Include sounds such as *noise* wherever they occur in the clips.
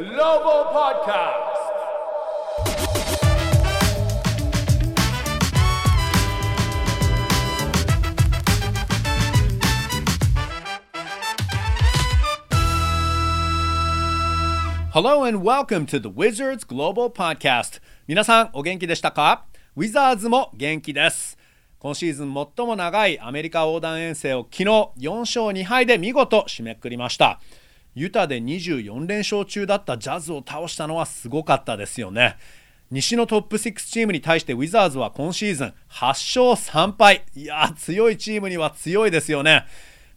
Global Podcast. Hello and welcome to the Wizards Global Podcast. 皆さんお元気でしたか？ウィザーズも元気です。今シーズン最も長いアメリカ横断遠征を昨日4勝2敗で見事締めくくりました。ユタで24連勝中だったジャズを倒したのはすごかったですよね。西のトップ6チームに対してウィザーズは今シーズン8勝3敗。いや強いチームには強いですよね。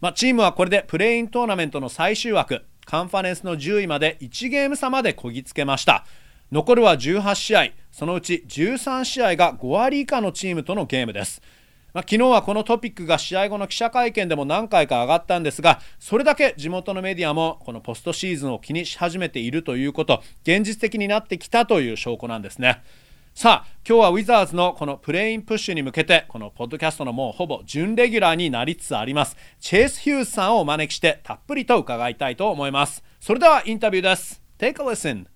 まあ、チームはこれでプレイントーナメントの最終枠、カンファレンスの10位まで1ゲーム差までこぎつけました残るは18試合そのうち13試合が5割以下のチームとのゲームですまあ、昨日はこのトピックが試合後の記者会見でも何回か上がったんですがそれだけ地元のメディアもこのポストシーズンを気にし始めているということ現実的になってきたという証拠なんですね。さあ今日はウィザーズのこのプレインプッシュに向けてこのポッドキャストのもうほぼ準レギュラーになりつつあります。チェイス・ヒューズさんをお招きしてたっぷりと伺いたいと思います。それではインタビューです。Take a listen.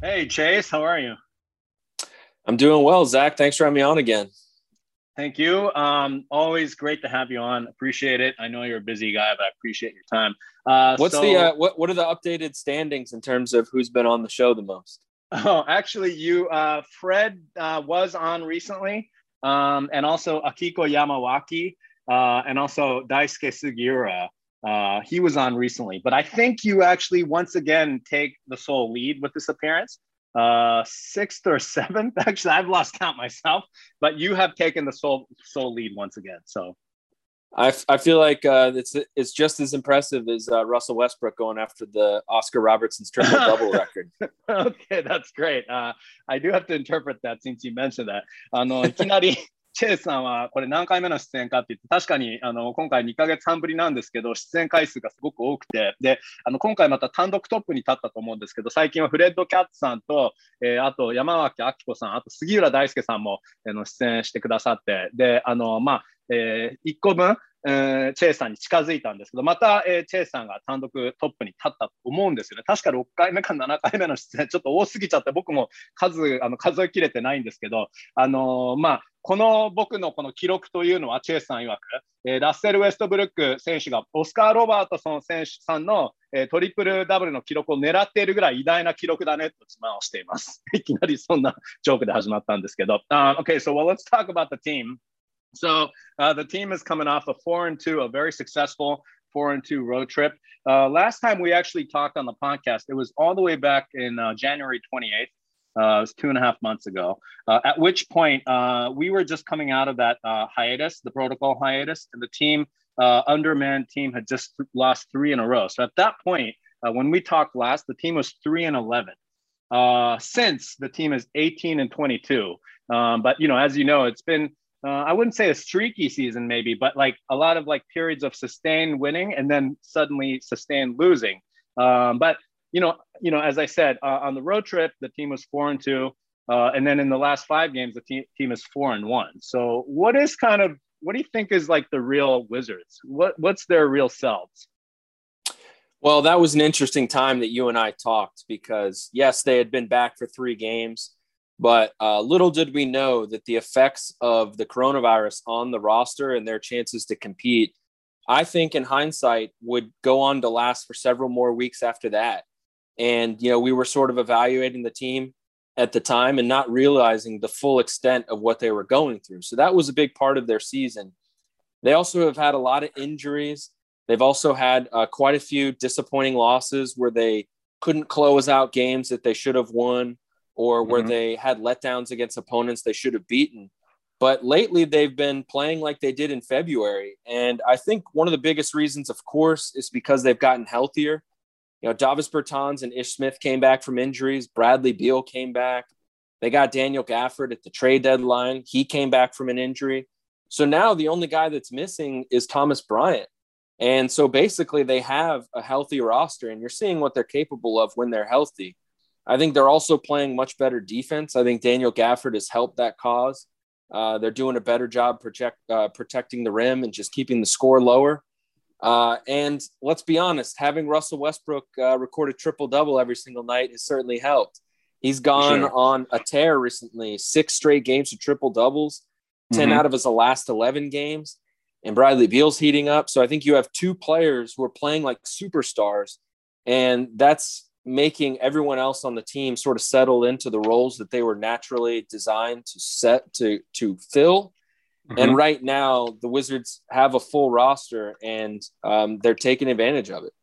Hey Chase, how are you? I'm doing well, Zach. Thanks for having me on again. Thank you. Um, always great to have you on. Appreciate it. I know you're a busy guy, but I appreciate your time. Uh, What's so, the uh, what What are the updated standings in terms of who's been on the show the most? *laughs* Oh, actually, you uh, Fred uh, was on recently, um, and also Akiko Yamawaki, uh, and also Daisuke Sugiura. Uh, he was on recently, but I think you actually once again take the sole lead with this appearance uh, sixth or seventh. *laughs* Actually, I've lost count myself, but you have taken the sole sole lead once again. So I, I feel like uh, it's it's just as impressive as uh, Russell Westbrook going after the Oscar Robertson's triple *laughs* double record. okay, that's great. Uh, I do have to interpret that since you mentioned that. あのいきなり *laughs* チェイスさんはこれ何回目の出演かって言って、確かにあの今回2ヶ月半ぶりなんですけど、出演回数がすごく多くて、で、あの今回また単独トップに立ったと思うんですけど、最近はフレッド・キャッツさんと、えー、あと山脇明子さん、あと杉浦大輔さんも、あの出演してくださって、で、あの、まあ、えー、1個分、えー、チェイさんに近づいたんですけど、また、えー、チェイさんが単独トップに立ったと思うんですよね。確か6回目か7回目の出演、ちょっと多すぎちゃって、僕も数、あの数えきれてないんですけど、あのー、まあ、この僕のこの記録というのは、チェイさん曰く、えー、ラッセル・ウェストブルック選手がオスカー・ロバートソン選手さんの、えー、トリプルダブルの記録を狙っているぐらい偉大な記録だねと自慢をしています。いきなりそんなジョークで始まったんですけど。Uh, okay, so well, let's talk about the team. So uh, the team is coming off a four and two, a very successful four and two road trip. Uh, last time we actually talked on the podcast, it was all the way back in uh, January 28th. Uh, it was two and a half months ago. Uh, at which point uh, we were just coming out of that hiatus, the protocol hiatus, and the team, undermanned team, had just th- lost three in a row. So at that point, when we talked last, the team was three and 11. since the team is 18 and 22. Um, but you know, as you know, it's been uh, I wouldn't say a streaky season, maybe, but like a lot of like periods of sustained winning and then suddenly sustained losing. Um, but you know, you know, as I said, uh, on the road trip, the team was four and two, uh, and then in the last five games, the team team is four and one. So, what is kind of what do you think is like the real Wizards? What what's their real selves? Well, that was an interesting time that you and I talked because yes, they had been back for three games but uh, little did we know that the effects of the coronavirus on the roster and their chances to compete, I think in hindsight, would go on to last for several more weeks after that. And, you know, we were sort of evaluating the team at the time and not realizing the full extent of what they were going through. So that was a big part of their season. They also have had a lot of injuries. They've also had uh, quite a few disappointing losses where they couldn't close out games that they should have won or where mm-hmm. they had letdowns against opponents they should have beaten. But lately, they've been playing like they did in February. And I think one of the biggest reasons, of course, is because they've gotten healthier. You know, Davis Bertans and Ish Smith came back from injuries. Bradley Beal came back. They got Daniel Gafford at the trade deadline. He came back from an injury. So now the only guy that's missing is Thomas Bryant. And so basically, they have a healthy roster, and you're seeing what they're capable of when they're healthy. I think they're also playing much better defense. I think Daniel Gafford has helped that cause. Uh, they're doing a better job project, uh, protecting the rim and just keeping the score lower. Uh, and let's be honest, having Russell Westbrook uh, record a triple double every single night has certainly helped. He's gone sure. on a tear recently, six straight games of triple doubles, 10 mm-hmm. out of his last 11 games. And Bradley Beal's heating up. So I think you have two players who are playing like superstars. And that's making everyone else on the team sort of settle into the roles that they were naturally designed to set to to fill. Mm-hmm. And right now, the Wizards have a full roster, and um, they're taking advantage of it.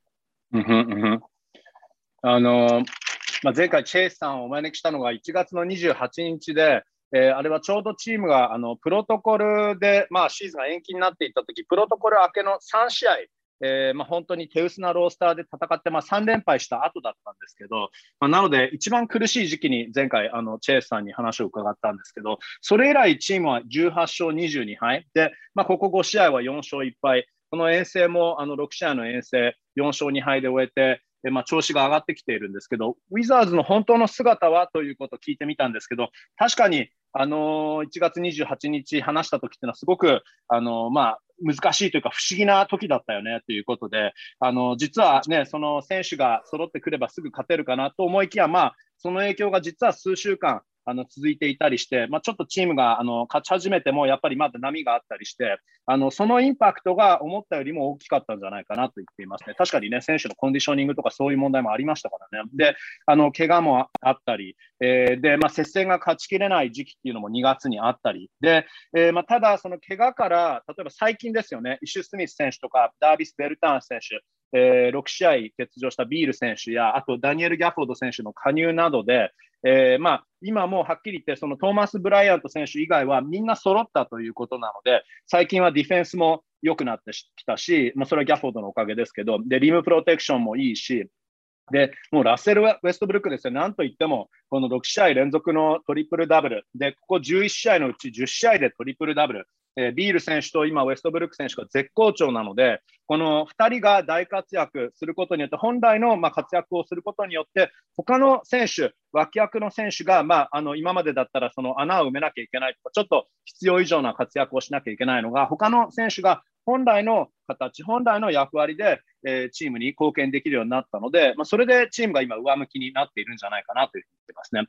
あのまあ、前回、チェイスさんをお招きしたのが1月の28日で、えー、あれはちょうどチームがあのプロトコルで、まあ、シーズンが延期になっていたとき、プロトコル明けの3試合、 えー、まあ、本当に手薄なロースターで戦って、まあ、3連敗した後だったんですけど、まあ、なので、一番苦しい時期に前回、あのチェイスさんに話を伺ったんですけど、それ以来チームは18勝22敗。で、まあ、ここ5試合は4勝1敗、この遠征もあの6試合の遠征、4勝2敗で終えて、えまあ、調子が上がってきているんですけど、ウィザーズの本当の姿はということを聞いてみたんですけど、確かに、あのー、1月28日話した時っていうのはすごく、あのー、まあ、難しいというか不思議な時だったよねということで、あの、実はね、その選手が揃ってくればすぐ勝てるかなと思いきや、まあ、その影響が実は数週間、あの続いていたりして、まあ、ちょっとチームがあの勝ち始めてもやっぱりまだ波があったりして、あのそのインパクトが思ったよりも大きかったんじゃないかなと言っていますね。確かにね、選手のコンディショニングとかそういう問題もありましたからね。で、あの怪我もあったり、えー、で、まあ、接戦が勝ちきれない時期っていうのも2月にあったり、で、えー、まあ、ただ、その怪我から、例えば最近ですよね、イシュ・スミス選手とか、ダービス・ベルターン選手、えー、6試合欠場したビール選手や、あとダニエル・ギャフォード選手の加入などで、えー、まあ、今もはっきり言って、そのトーマス・ブライアント選手以外はみんな揃ったということなので、最近はディフェンスも良くなってきたし、まあ、それはギャフォードのおかげですけど、で、リムプロテクションもいいし、で、もうラッセル・ウェストブルックですよ。なんといっても、この6試合連続のトリプルダブル。で、ここ11試合のうち10試合でトリプルダブル。え、ビール選手と今、ウェストブルック選手が絶好調なので、この2人が大活躍することによって、本来のま活躍をすることによって、他の選手、脇役の選手が、まあ、あの今までだったらその穴を埋めなきゃいけないとか、ちょっと必要以上な活躍をしなきゃいけないのが、他の選手が本来の形、本来の役割で、えチームに貢献できるようになったので、まあ、それでチームが今上向きになっているんじゃないかなと言ってますね。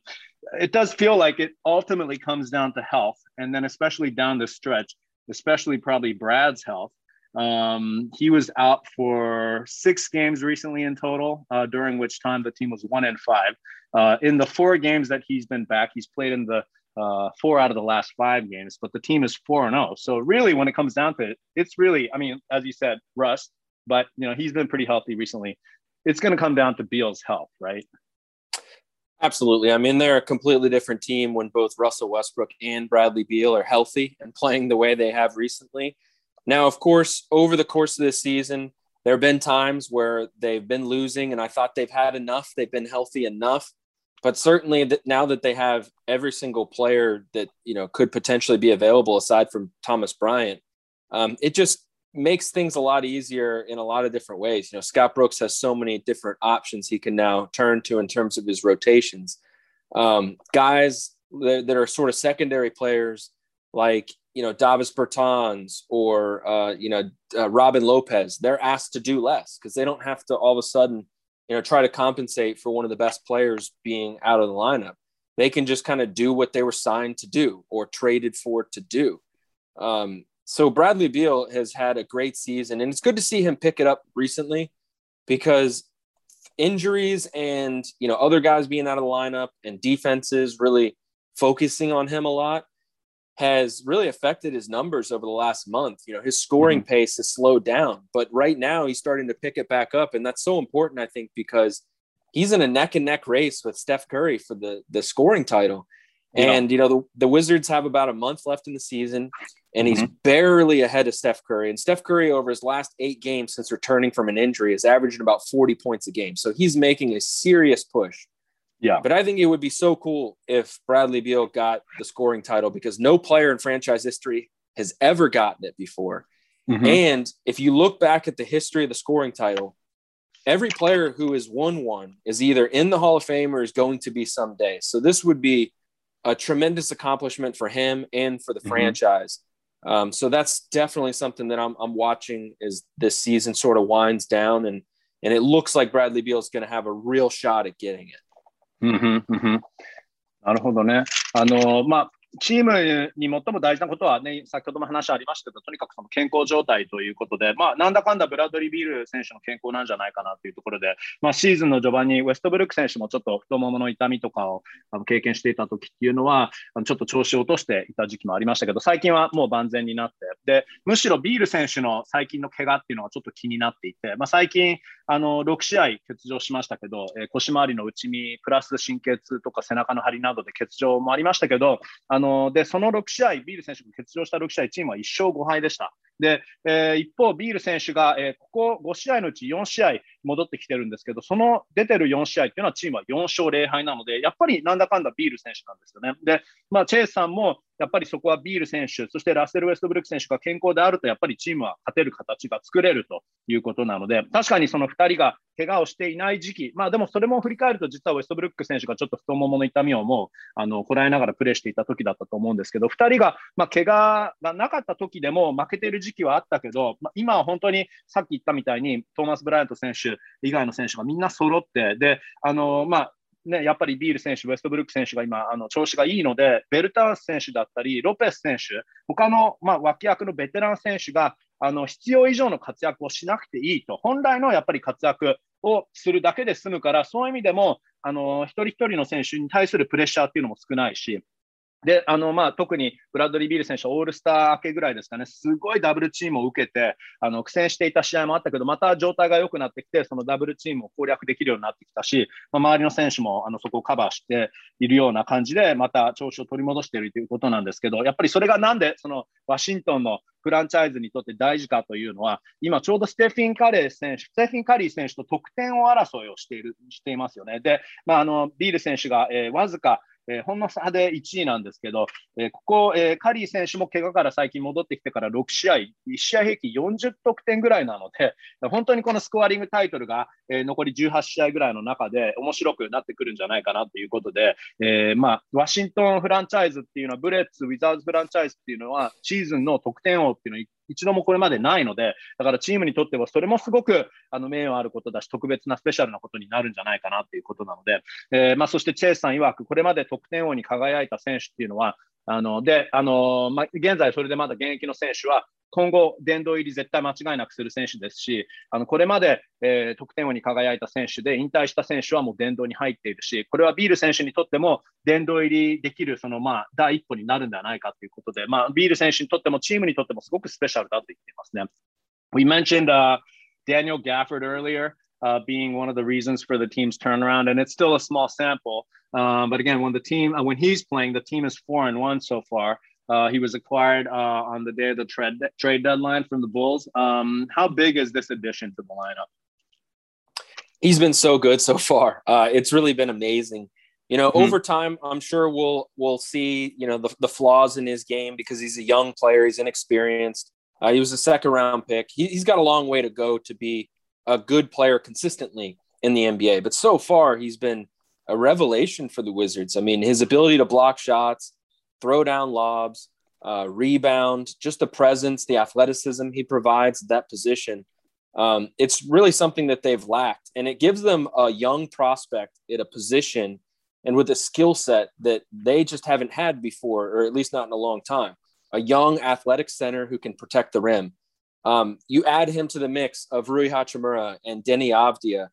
It does feel like it ultimately comes down to health, and then especially down the stretch, especially probably Brad's health. Um, he was out for six games recently in total, uh, during which time the team was one and five. Uh, in the four games that he's been back, he's played in the uh, four out of the last five games, but the team is four and zero. Oh. So really, when it comes down to it, it's really, I mean, as you said, Russ, but you know he's been pretty healthy recently. It's going to come down to Beal's health, right? Absolutely. I mean, they're a completely different team when both Russell Westbrook and Bradley Beal are healthy and playing the way they have recently. Now, of course, over the course of this season, there have been times where they've been losing, and I thought they've had enough. They've been healthy enough but certainly that now that they have every single player that you know could potentially be available aside from Thomas Bryant, um, it just makes things a lot easier in a lot of different ways. You know, Scott Brooks has so many different options he can now turn to in terms of his rotations. Um, guys that, that, are sort of secondary players like you know Davis Bertans or uh, you know uh, Robin Lopez, they're asked to do less because they don't have to all of a sudden you know, try to compensate for one of the best players being out of the lineup. They can just kind of do what they were signed to do or traded for to do. Um, so Bradley Beal has had a great season, and it's good to see him pick it up recently because injuries and you know other guys being out of the lineup and defenses really focusing on him a lot has really affected his numbers over the last month. You know, his scoring mm-hmm. pace has slowed down, but right now he's starting to pick it back up. And that's so important, I think, because he's in a neck and neck race with Steph Curry for the, the scoring title. Yeah. And, you know, the, the Wizards have about a month left in the season, and he's mm-hmm. barely ahead of Steph Curry. And Steph Curry, over his last eight games since returning from an injury, is averaging about 40 points a game. So he's making a serious push yeah. But I think it would be so cool if Bradley Beal got the scoring title because no player in franchise history has ever gotten it before. Mm-hmm. And if you look back at the history of the scoring title, every player who has won one is either in the Hall of Fame or is going to be someday. So this would be a tremendous accomplishment for him and for the mm-hmm. franchise. Um, so that's definitely something that I'm, I'm watching as this season sort of winds down, and and it looks like Bradley Beal is going to have a real shot at getting it. うんうんうんうんなるほどね。あの、まあ、チームに最も大事なことは、ね、先ほども話ありましたけど、とにかくその健康状態ということで、まあ、なんだかんだブラッドリー・ビール選手の健康なんじゃないかなというところで、まあ、シーズンの序盤にウェストブルック選手もちょっと太ももの痛みとかを経験していた時っていうのは、ちょっと調子を落としていた時期もありましたけど、最近はもう万全になって、でむしろビール選手の最近の怪我っていうのはちょっと気になっていて、まあ、最近あの6試合欠場しましたけど、えー、腰回りの内身、プラス神経痛とか背中の張りなどで欠場もありましたけど、あのでその6試合、ビール選手が欠場した6試合、チームは1勝5敗でした。で、えー、一方、ビール選手が、えー、ここ5試合のうち4試合戻ってきてるんですけど、その出てる4試合っていうのはチームは4勝0敗なので、やっぱりなんだかんだビール選手なんですよね。で、まあ、チェイスさんもやっぱりそこはビール選手、そしてラッセル・ウェストブルック選手が健康であると、やっぱりチームは勝てる形が作れるということなので、確かにその2人が怪我をしていない時期、まあでもそれも振り返ると、実はウェストブルック選手がちょっと太ももの痛みをもうあのこらえながらプレーしていた時だったと思うんですけど、2人が、まあ、怪我がなかった時でも負けてる時期はあったけど、まあ、今は本当にさっき言ったみたいに、トーマス・ブライアント選手以外の選手がみんな揃って、であのまあね、やっぱりビール選手、ウェストブルック選手が今、あの調子がいいので、ベルターン選手だったり、ロペス選手、他の、まあ、脇役のベテラン選手があの必要以上の活躍をしなくていいと、本来のやっぱり活躍をするだけで済むから、そういう意味でも、あの一人一人の選手に対するプレッシャーっていうのも少ないし、で、あの、まあ、特にブラッドリー・ビール選手、オールスター明けぐらいですかね、すごいダブルチームを受けて、あの、苦戦していた試合もあったけど、また状態が良くなってきて、そのダブルチームを攻略できるようになってきたし、まあ、周りの選手も、あの、そこをカバーしているような感じで、また調子を取り戻しているということなんですけど、やっぱりそれがなんで、その、ワシントンのフランチャイズにとって大事かというのは、今ちょうどステフィン・カレー選手、ステフィン・カリー選手と得点を争いをしている、していますよね。で、まあ、あの、ビール選手が、えー、わずかえー、ほんの差で1位なんですけど、えー、ここ、えー、カリー選手も怪我から最近戻ってきてから6試合、1試合平均40得点ぐらいなので、本当にこのスコアリングタイトルが、え残り18試合ぐらいの中で面白くなってくるんじゃないかなということで、えまあ、ワシントンフランチャイズっていうのは、ブレッツ、ウィザーズフランチャイズっていうのは、シーズンの得点王っていうのを一度もこれまでないので、だからチームにとってはそれもすごくあの名誉あることだし、特別なスペシャルなことになるんじゃないかなということなので、えー、まあ、そしてチェイスさん曰く、これまで得点王に輝いた選手っていうのは、あのであのまあ、現在、それでまだ現役の選手は、今後、殿堂入り絶対間違いなくする選手ですし、あのこれまで、えー、得点王に輝いた選手で、引退した選手はもう殿堂に入っているし、これはビール選手にとっても殿堂入りできるその、まあ、第一歩になるんではないかということで、まあ、ビール選手にとってもチームにとってもすごくスペシャルだと言っていますね。We mentioned、uh, Daniel Gafford earlier. Uh, being one of the reasons for the team's turnaround, and it's still a small sample. Um, but again, when the team, uh, when he's playing, the team is four and one so far. Uh, he was acquired uh, on the day of the trade trade deadline from the Bulls. Um, how big is this addition to the lineup? He's been so good so far. Uh, it's really been amazing. You know, mm-hmm. over time, I'm sure we'll we'll see you know the, the flaws in his game because he's a young player. He's inexperienced. Uh, he was a second round pick. He, he's got a long way to go to be a good player consistently in the NBA. But so far, he's been a revelation for the Wizards. I mean, his ability to block shots, throw down lobs, uh, rebound, just the presence, the athleticism he provides that position. Um, it's really something that they've lacked, and it gives them a young prospect at a position and with a skill set that they just haven't had before, or at least not in a long time. A young athletic center who can protect the rim. Um, you add him to the mix of Rui Hachimura and Deni Avdija,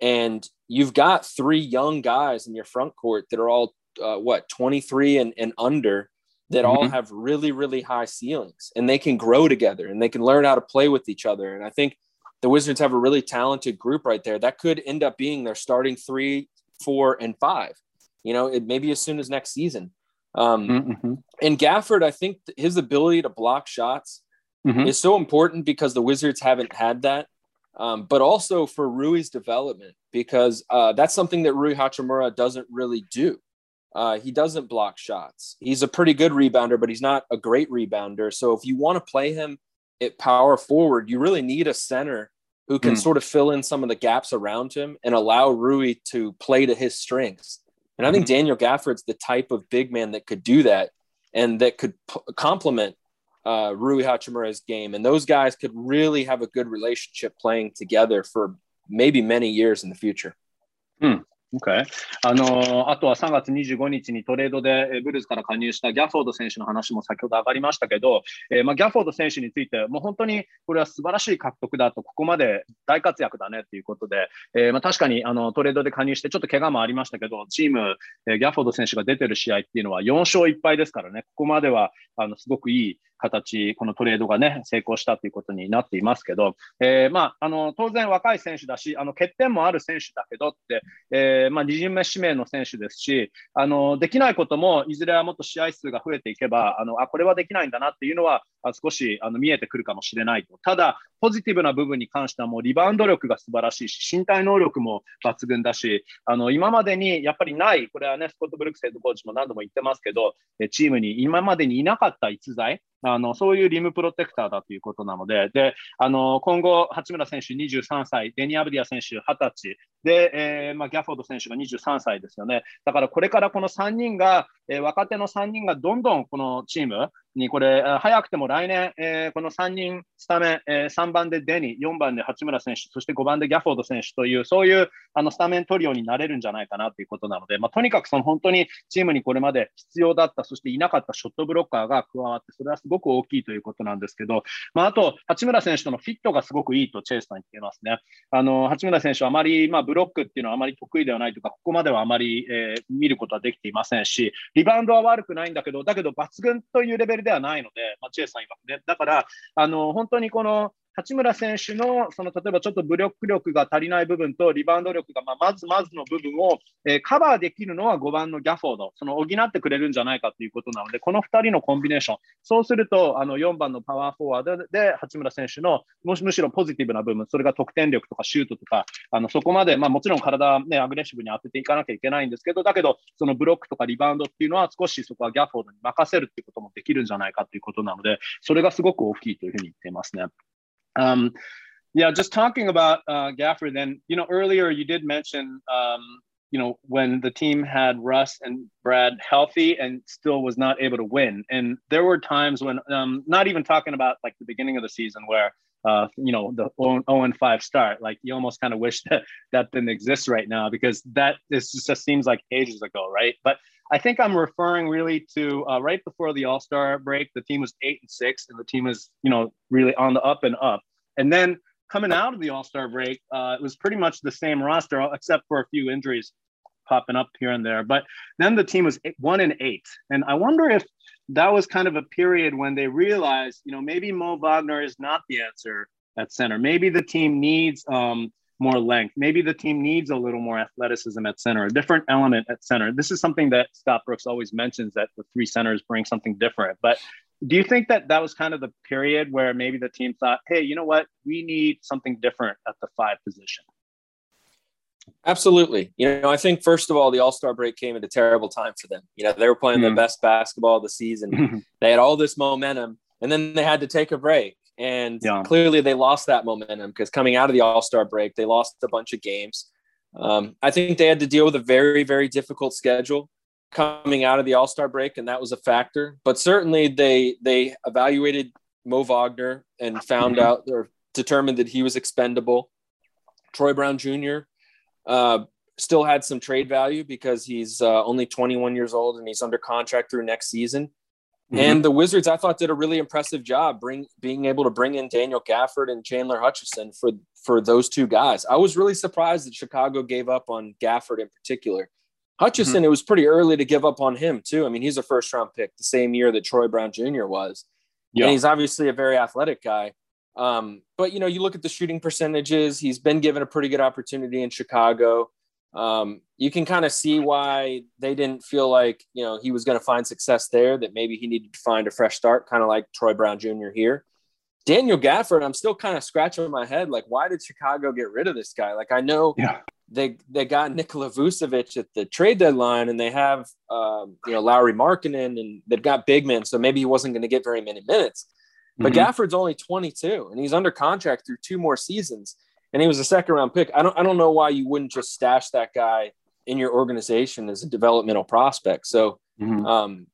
and you've got three young guys in your front court that are all uh, what 23 and, and under that mm-hmm. all have really really high ceilings and they can grow together and they can learn how to play with each other and i think the wizards have a really talented group right there that could end up being their starting three four and five you know it maybe as soon as next season um, mm-hmm. and gafford i think his ability to block shots mm-hmm. is so important because the wizards haven't had that um, but also for Rui's development because uh, that's something that Rui Hachimura doesn't really do. Uh, he doesn't block shots. He's a pretty good rebounder, but he's not a great rebounder. So if you want to play him at power forward, you really need a center who can mm. sort of fill in some of the gaps around him and allow Rui to play to his strengths. And I think mm-hmm. Daniel Gafford's the type of big man that could do that and that could p- complement uh, Rui Hachimura's game, and those guys could really have a good relationship playing together for maybe many years in the future. Hmm. Okay. あの、あとは3月25日にトレードでブルーズから加入したギャフォード選手の話も先ほど上がりましたけど、えー、まあ、ギャフォード選手について、もう本当にこれは素晴らしい獲得だと、ここまで大活躍だねということで、えー、まあ、確かにあのトレードで加入して、ちょっと怪我もありましたけど、チーム、えー、ギャフォード選手が出てる試合っていうのは4勝1敗ですからね、ここまではあのすごくいい形、このトレードがね、成功したということになっていますけど、えー、まあ、あの、当然若い選手だし、あの、欠点もある選手だけどって、えー、まあ、2巡目指名の選手ですし、あの、できないことも、いずれはもっと試合数が増えていけば、あの、あ、これはできないんだなっていうのは、あ少しあの見えてくるかもしれないと。ただ、ポジティブな部分に関してはもうリバウンド力が素晴らしいし、身体能力も抜群だし、あの今までにやっぱりない、これはね、スコット・ブルックスヘッドコーチも何度も言ってますけど、チームに今までにいなかった逸材、あのそういうリムプロテクターだということなので、であの今後、八村選手23歳、デニアブディア選手20歳、で、えーまあ、ギャフォード選手が23歳ですよね。だからこれからこの3人が、えー、若手の3人がどんどんこのチーム、に、これ、早くても来年、えー、この3人スタメン、えー、3番でデニ、4番で八村選手、そして5番でギャフォード選手という、そういうあのスタメントリオになれるんじゃないかなということなので、まあ、とにかくその本当にチームにこれまで必要だった、そしていなかったショットブロッカーが加わって、それはすごく大きいということなんですけど、まあ、あと、八村選手とのフィットがすごくいいとチェイスさん言ってますね。あの八村選手はあまり、まあ、ブロックっていうのはあまり得意ではないとか、ここまではあまり、えー、見ることはできていませんし、リバウンドは悪くないんだけど、だけど抜群というレベルではないので、まあ、チェイさん曰くね。だから、あの、本当にこの、八村選手の、その例えばちょっと武力力が足りない部分とリバウンド力が、ま、まずまずの部分を、えー、カバーできるのは5番のギャフォード、その補ってくれるんじゃないかということなので、この2人のコンビネーション、そうするとあの4番のパワーフォワードで八村選手のもしむしろポジティブな部分、それが得点力とかシュートとか、あのそこまで、まあ、もちろん体、ね、アグレッシブに当てていかなきゃいけないんですけど、だけど、そのブロックとかリバウンドっていうのは少しそこはギャフォードに任せるっていうこともできるんじゃないかということなので、それがすごく大きいというふうに言っていますね。Um, Yeah, just talking about uh, Gafford. Then you know earlier you did mention um, you know when the team had Russ and Brad healthy and still was not able to win, and there were times when um, not even talking about like the beginning of the season where uh, you know the 0 and 5 start. Like you almost kind of wish *laughs* that that didn't exist right now because that this just seems like ages ago, right? But I think I'm referring really to uh, right before the All Star break. The team was eight and six, and the team was you know really on the up and up. And then coming out of the All Star break, uh, it was pretty much the same roster except for a few injuries popping up here and there. But then the team was eight, one and eight, and I wonder if that was kind of a period when they realized, you know, maybe Mo Wagner is not the answer at center. Maybe the team needs um, more length. Maybe the team needs a little more athleticism at center, a different element at center. This is something that Scott Brooks always mentions that the three centers bring something different. But do you think that that was kind of the period where maybe the team thought, hey, you know what, we need something different at the five position? Absolutely. You know, I think first of all, the All Star break came at a terrible time for them. You know, they were playing mm-hmm. the best basketball of the season. they had all this momentum, and then they had to take a break. And yeah. clearly, they lost that momentum because coming out of the All Star break, they lost a bunch of games. Um, I think they had to deal with a very, very difficult schedule coming out of the All Star break, and that was a factor. But certainly, they they evaluated Mo Wagner and found mm-hmm. out or determined that he was expendable. Troy Brown Jr. Uh, still had some trade value because he's uh, only 21 years old and he's under contract through next season. Mm-hmm. And the Wizards, I thought, did a really impressive job bring being able to bring in Daniel Gafford and Chandler Hutchison for for those two guys. I was really surprised that Chicago gave up on Gafford in particular. Hutchison, mm-hmm. it was pretty early to give up on him too. I mean, he's a first round pick the same year that Troy Brown Jr. was, yeah. and he's obviously a very athletic guy. Um, but you know, you look at the shooting percentages. He's been given a pretty good opportunity in Chicago. Um, you can kind of see why they didn't feel like you know he was going to find success there. That maybe he needed to find a fresh start, kind of like Troy Brown Jr. here. Daniel Gafford, I'm still kind of scratching my head. Like, why did Chicago get rid of this guy? Like, I know yeah they they got Nikola Vucevic at the trade deadline, and they have um, you know Lauri Markkanen, and they've got big men, so maybe he wasn't going to get very many minutes. But mm-hmm. Gafford's only 22, and he's under contract through two more seasons, and he was a second round pick. I don't I don't know why you wouldn't just stash that guy in your organization as a developmental prospect. So, mm-hmm. um,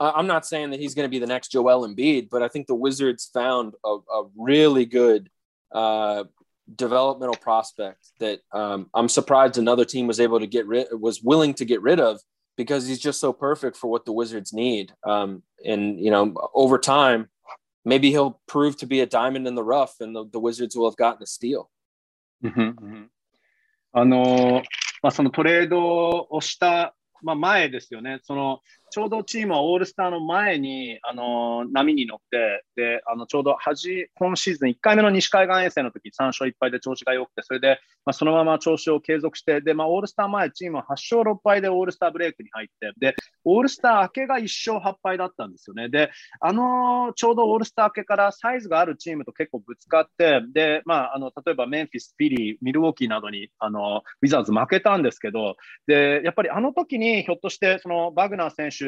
I'm not saying that he's going to be the next Joel Embiid, but I think the Wizards found a, a really good uh, developmental prospect that um, I'm surprised another team was able to get rid was willing to get rid of because he's just so perfect for what the Wizards need. Um, and you know, over time, maybe he'll prove to be a diamond in the rough, and the, the Wizards will have gotten a steal. あのまあ、そのトレードをした、まあ、前ですよね。その ちょうどチームはオールスターの前に、あの波に乗って、で、あのちょうどじ今シーズン1回目の西海岸遠征の時3勝1敗で調子が良くて、それで、まあ、そのまま調子を継続して、で、まあ、オールスター前、チームは8勝6敗でオールスターブレイクに入って、で、オールスター明けが1勝8敗だったんですよね。で、あのちょうどオールスター明けからサイズがあるチームと結構ぶつかって、で、まあ、あの例えばメンフィス、フィリー、ミルウォーキーなどにあのウィザーズ負けたんですけど、で、やっぱりあの時にひょっとしてそのバグナー選手、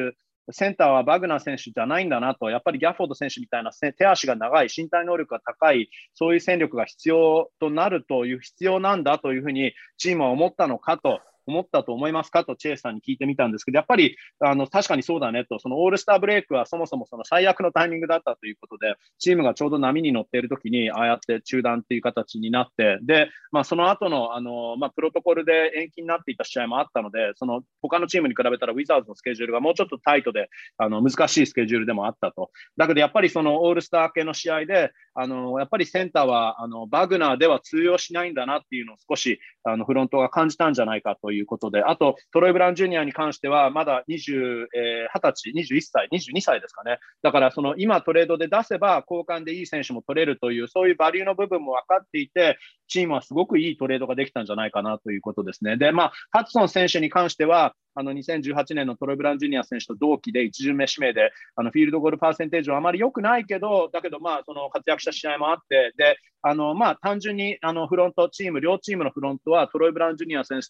センターはバグナー選手じゃないんだなと、やっぱりギャフォード選手みたいな手足が長い、身体能力が高い、そういう戦力が必要となるという、必要なんだというふうにチームは思ったのかと。思ったと思いますか？とチェイスさんに聞いてみたんですけど、やっぱりあの確かにそうだねと、そのオールスターブレイクはそもそもその最悪のタイミングだったということで、チームがちょうど波に乗っているときに、ああやって中断っていう形になって、で、まあ、その後のあのまあ、プロトコルで延期になっていた試合もあったので、その他のチームに比べたらウィザーズのスケジュールがもうちょっとタイトで、あの難しいスケジュールでもあったと。だけどやっぱりそのオールスター系の試合で、あのやっぱりセンターはあのバグナーでは通用しないんだなっていうのを少しあのフロントが感じたんじゃないかということで、あと、トロイ・ブラウン・ジュニアに関しては、まだ20、えー、20歳、21歳、22歳ですかね。だから、その今トレードで出せば、交換でいい選手も取れるという、そういうバリューの部分も分かっていて、チームはすごくいいトレードができたんじゃないかなということですね。で、まあ、ハツソン選手に関しては、あの2018年のトロイ・ブラン・ジュニア選手と同期で1巡目指名で、あのフィールドゴールパーセンテージはあまり良くないけど、だけど、まあ、その活躍した試合もあって、で、あのまあ、単純にあのフロントチーム、両チームのフロントはトロイ・ブラン・ジュニア選手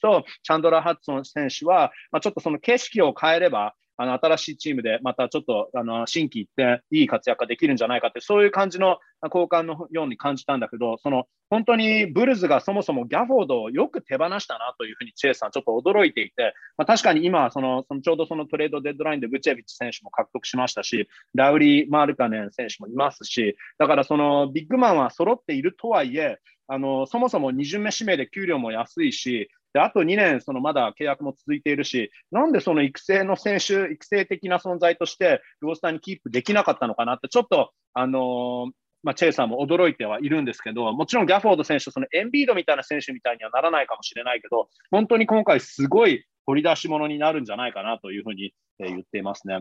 とチャンドラー・ハッツソン選手は、まあ、ちょっとその景色を変えれば、あの新しいチームでまたちょっとあの新規行っていい活躍ができるんじゃないかって、そういう感じの交換のように感じたんだけど、その本当にブルズがそもそもギャフォードをよく手放したなというふうにチェイさんちょっと驚いていて、まあ、確かに今その、そのちょうどそのトレードデッドラインでブチェビッチ選手も獲得しましたし、ラウリー・マルカネン選手もいますし、だからそのビッグマンは揃っているとはいえ、あのそもそも2巡目指名で給料も安いし、であと2年、そのまだ契約も続いているし、なんでその育成の選手、育成的な存在として、ロースターにキープできなかったのかなって、ちょっと、あのー、まあ、チェイさんも驚いてはいるんですけど、もちろんギャフォード選手、そのエンビードみたいな選手みたいにはならないかもしれないけど、本当に今回すごい掘り出し物になるんじゃないかなというふうに言っていますね。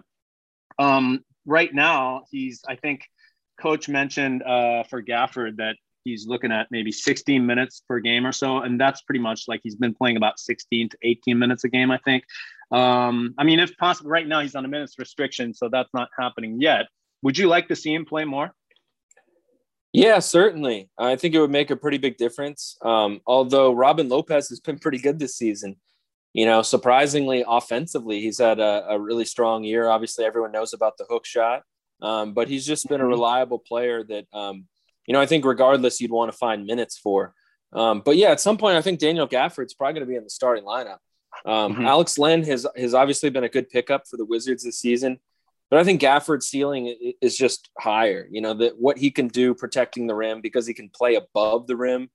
Um, right now, he's, I think, coach mentioned uh, for Gafford that he's looking at maybe 16 minutes per game or so. And that's pretty much like he's been playing about 16 to 18 minutes a game, I think. Um, I mean, if possible, right now he's on a minutes restriction, so that's not happening yet. Would you like to see him play more? Yeah, certainly. I think it would make a pretty big difference. Um, although Robin Lopez has been pretty good this season. You know, surprisingly offensively, he's had a, a really strong year. Obviously, everyone knows about the hook shot, um, but he's just been a mm-hmm. reliable player that um, you know, I think regardless, you'd want to find minutes for. Um, but yeah, at some point, I think Daniel Gafford's probably going to be in the starting lineup. Um, mm-hmm. Alex Len has has obviously been a good pickup for the Wizards this season, but I think Gafford's ceiling is just higher. You know that what he can do protecting the rim because he can play above the rim.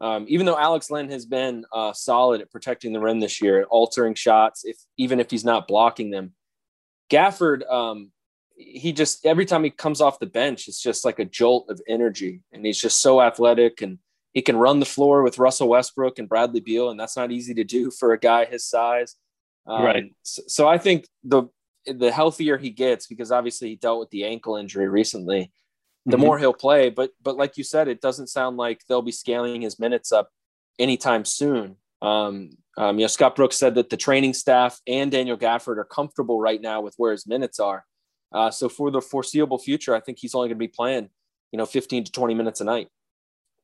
Um, even though Alex Len has been uh, solid at protecting the rim this year, at altering shots, if even if he's not blocking them, Gafford um, he just every time he comes off the bench, it's just like a jolt of energy, and he's just so athletic and he can run the floor with Russell Westbrook and Bradley Beal, and that's not easy to do for a guy his size. Um, right. So, so, I think the the healthier he gets, because obviously he dealt with the ankle injury recently, the mm-hmm. more he'll play. But but like you said, it doesn't sound like they'll be scaling his minutes up anytime soon. Um, um, you know, Scott Brooks said that the training staff and Daniel Gafford are comfortable right now with where his minutes are. Uh, so for the foreseeable future, I think he's only going to be playing, you know, 15 to 20 minutes a night.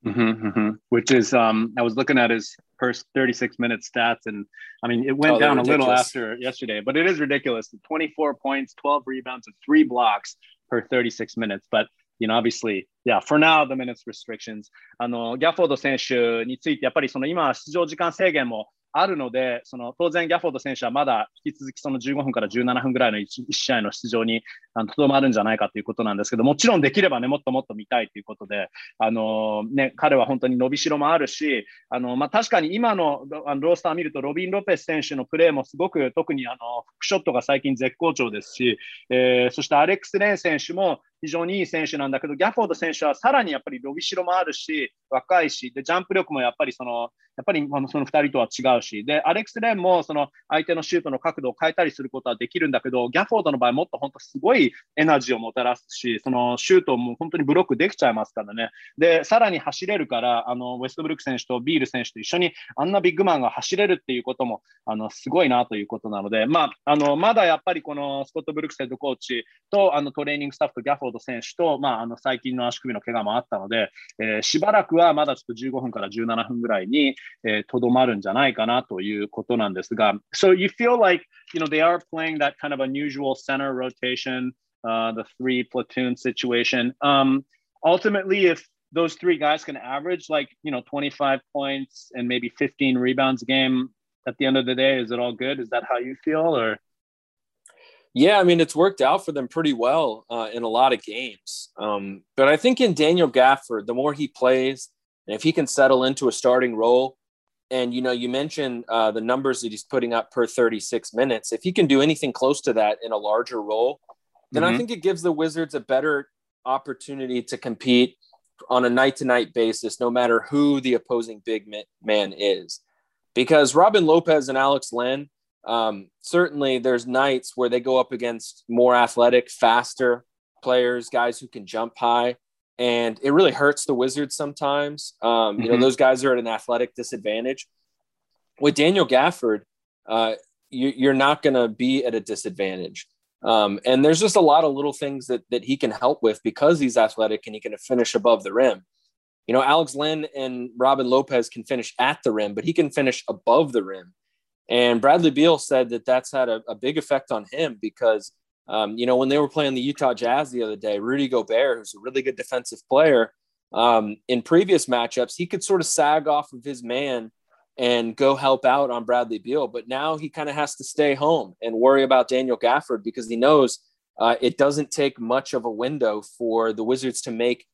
Mm-hmm, mm-hmm. Which is, um, I was looking at his first 36 minute stats, and I mean, it went oh, down a little after yesterday, but it is ridiculous. 24 points, 12 rebounds, and three blocks per 36 minutes. But you know, obviously, yeah, for now, the minutes restrictions. あの、ギャフォード選手について、やっぱりその今、出場時間制限も あるので、その当然ギャフォード選手はまだ引き続きその15分から17分ぐらいの 1, 1試合の出場にとどまるんじゃないかということなんですけど、もちろんできればね、もっともっと見たいということで、あのね、彼は本当に伸びしろもあるし、あのまあ、確かに今のロースター見ると、ロビン・ロペス選手のプレーもすごく、特にあのフックショットが最近絶好調ですし、えー、そしてアレックス・レーン選手も非常にいい選手なんだけど、ギャフォード選手はさらにやっぱり伸びしろもあるし、若いし、でジャンプ力もやっぱりその、やっぱりその2人とは違うし、で、アレックス・レンもその相手のシュートの角度を変えたりすることはできるんだけど、ギャフォードの場合、もっと本当すごいエナジーをもたらすし、そのシュートも本当にブロックできちゃいますからね。で、さらに走れるから、あのウェストブルック選手とビール選手と一緒にあんなビッグマンが走れるっていうこともあのすごいなということなので、まあ、あのまだやっぱりこのスコット・ブルックスヘッドコーチとあのトレーニングスタッフとギャフォード選手と、まあ、あの最近の足首の怪我もあったので、えー、しばらくはまだちょっと15分から17分ぐらいにとど、えー、まるんじゃないかなということなんですが、So you feel like you know they are playing that kind of unusual center rotation, uh, the three platoon situation. Um, ultimately, if those three guys can average like you know 25 points and maybe 15 rebounds a game at the end of the day, is it all good? Is that how you feel, or? Yeah, I mean, it's worked out for them pretty well uh, in a lot of games. Um, but I think in Daniel Gafford, the more he plays, and if he can settle into a starting role, and you know, you mentioned uh, the numbers that he's putting up per 36 minutes. If he can do anything close to that in a larger role, then mm-hmm. I think it gives the Wizards a better opportunity to compete on a night to night basis, no matter who the opposing big man is. Because Robin Lopez and Alex Len, um, certainly there's nights where they go up against more athletic, faster players, guys who can jump high. And it really hurts the Wizards sometimes. Um, mm-hmm. You know, mm-hmm. those guys are at an athletic disadvantage. With Daniel Gafford, uh, you, are not going to be at a disadvantage. Um, and there's just a lot of little things that, that he can help with because he's athletic and he can finish above the rim. You know, Alex Len and Robin Lopez can finish at the rim, but he can finish above the rim. And Bradley Beal said that that's had a, a big effect on him because, um, you know, when they were playing the Utah Jazz the other day, Rudy Gobert, who's a really good defensive player, um, in previous matchups, he could sort of sag off of his man and go help out on Bradley Beal. But now he kind of has to stay home and worry about Daniel Gafford because he knows uh, it doesn't take much of a window for the Wizards to make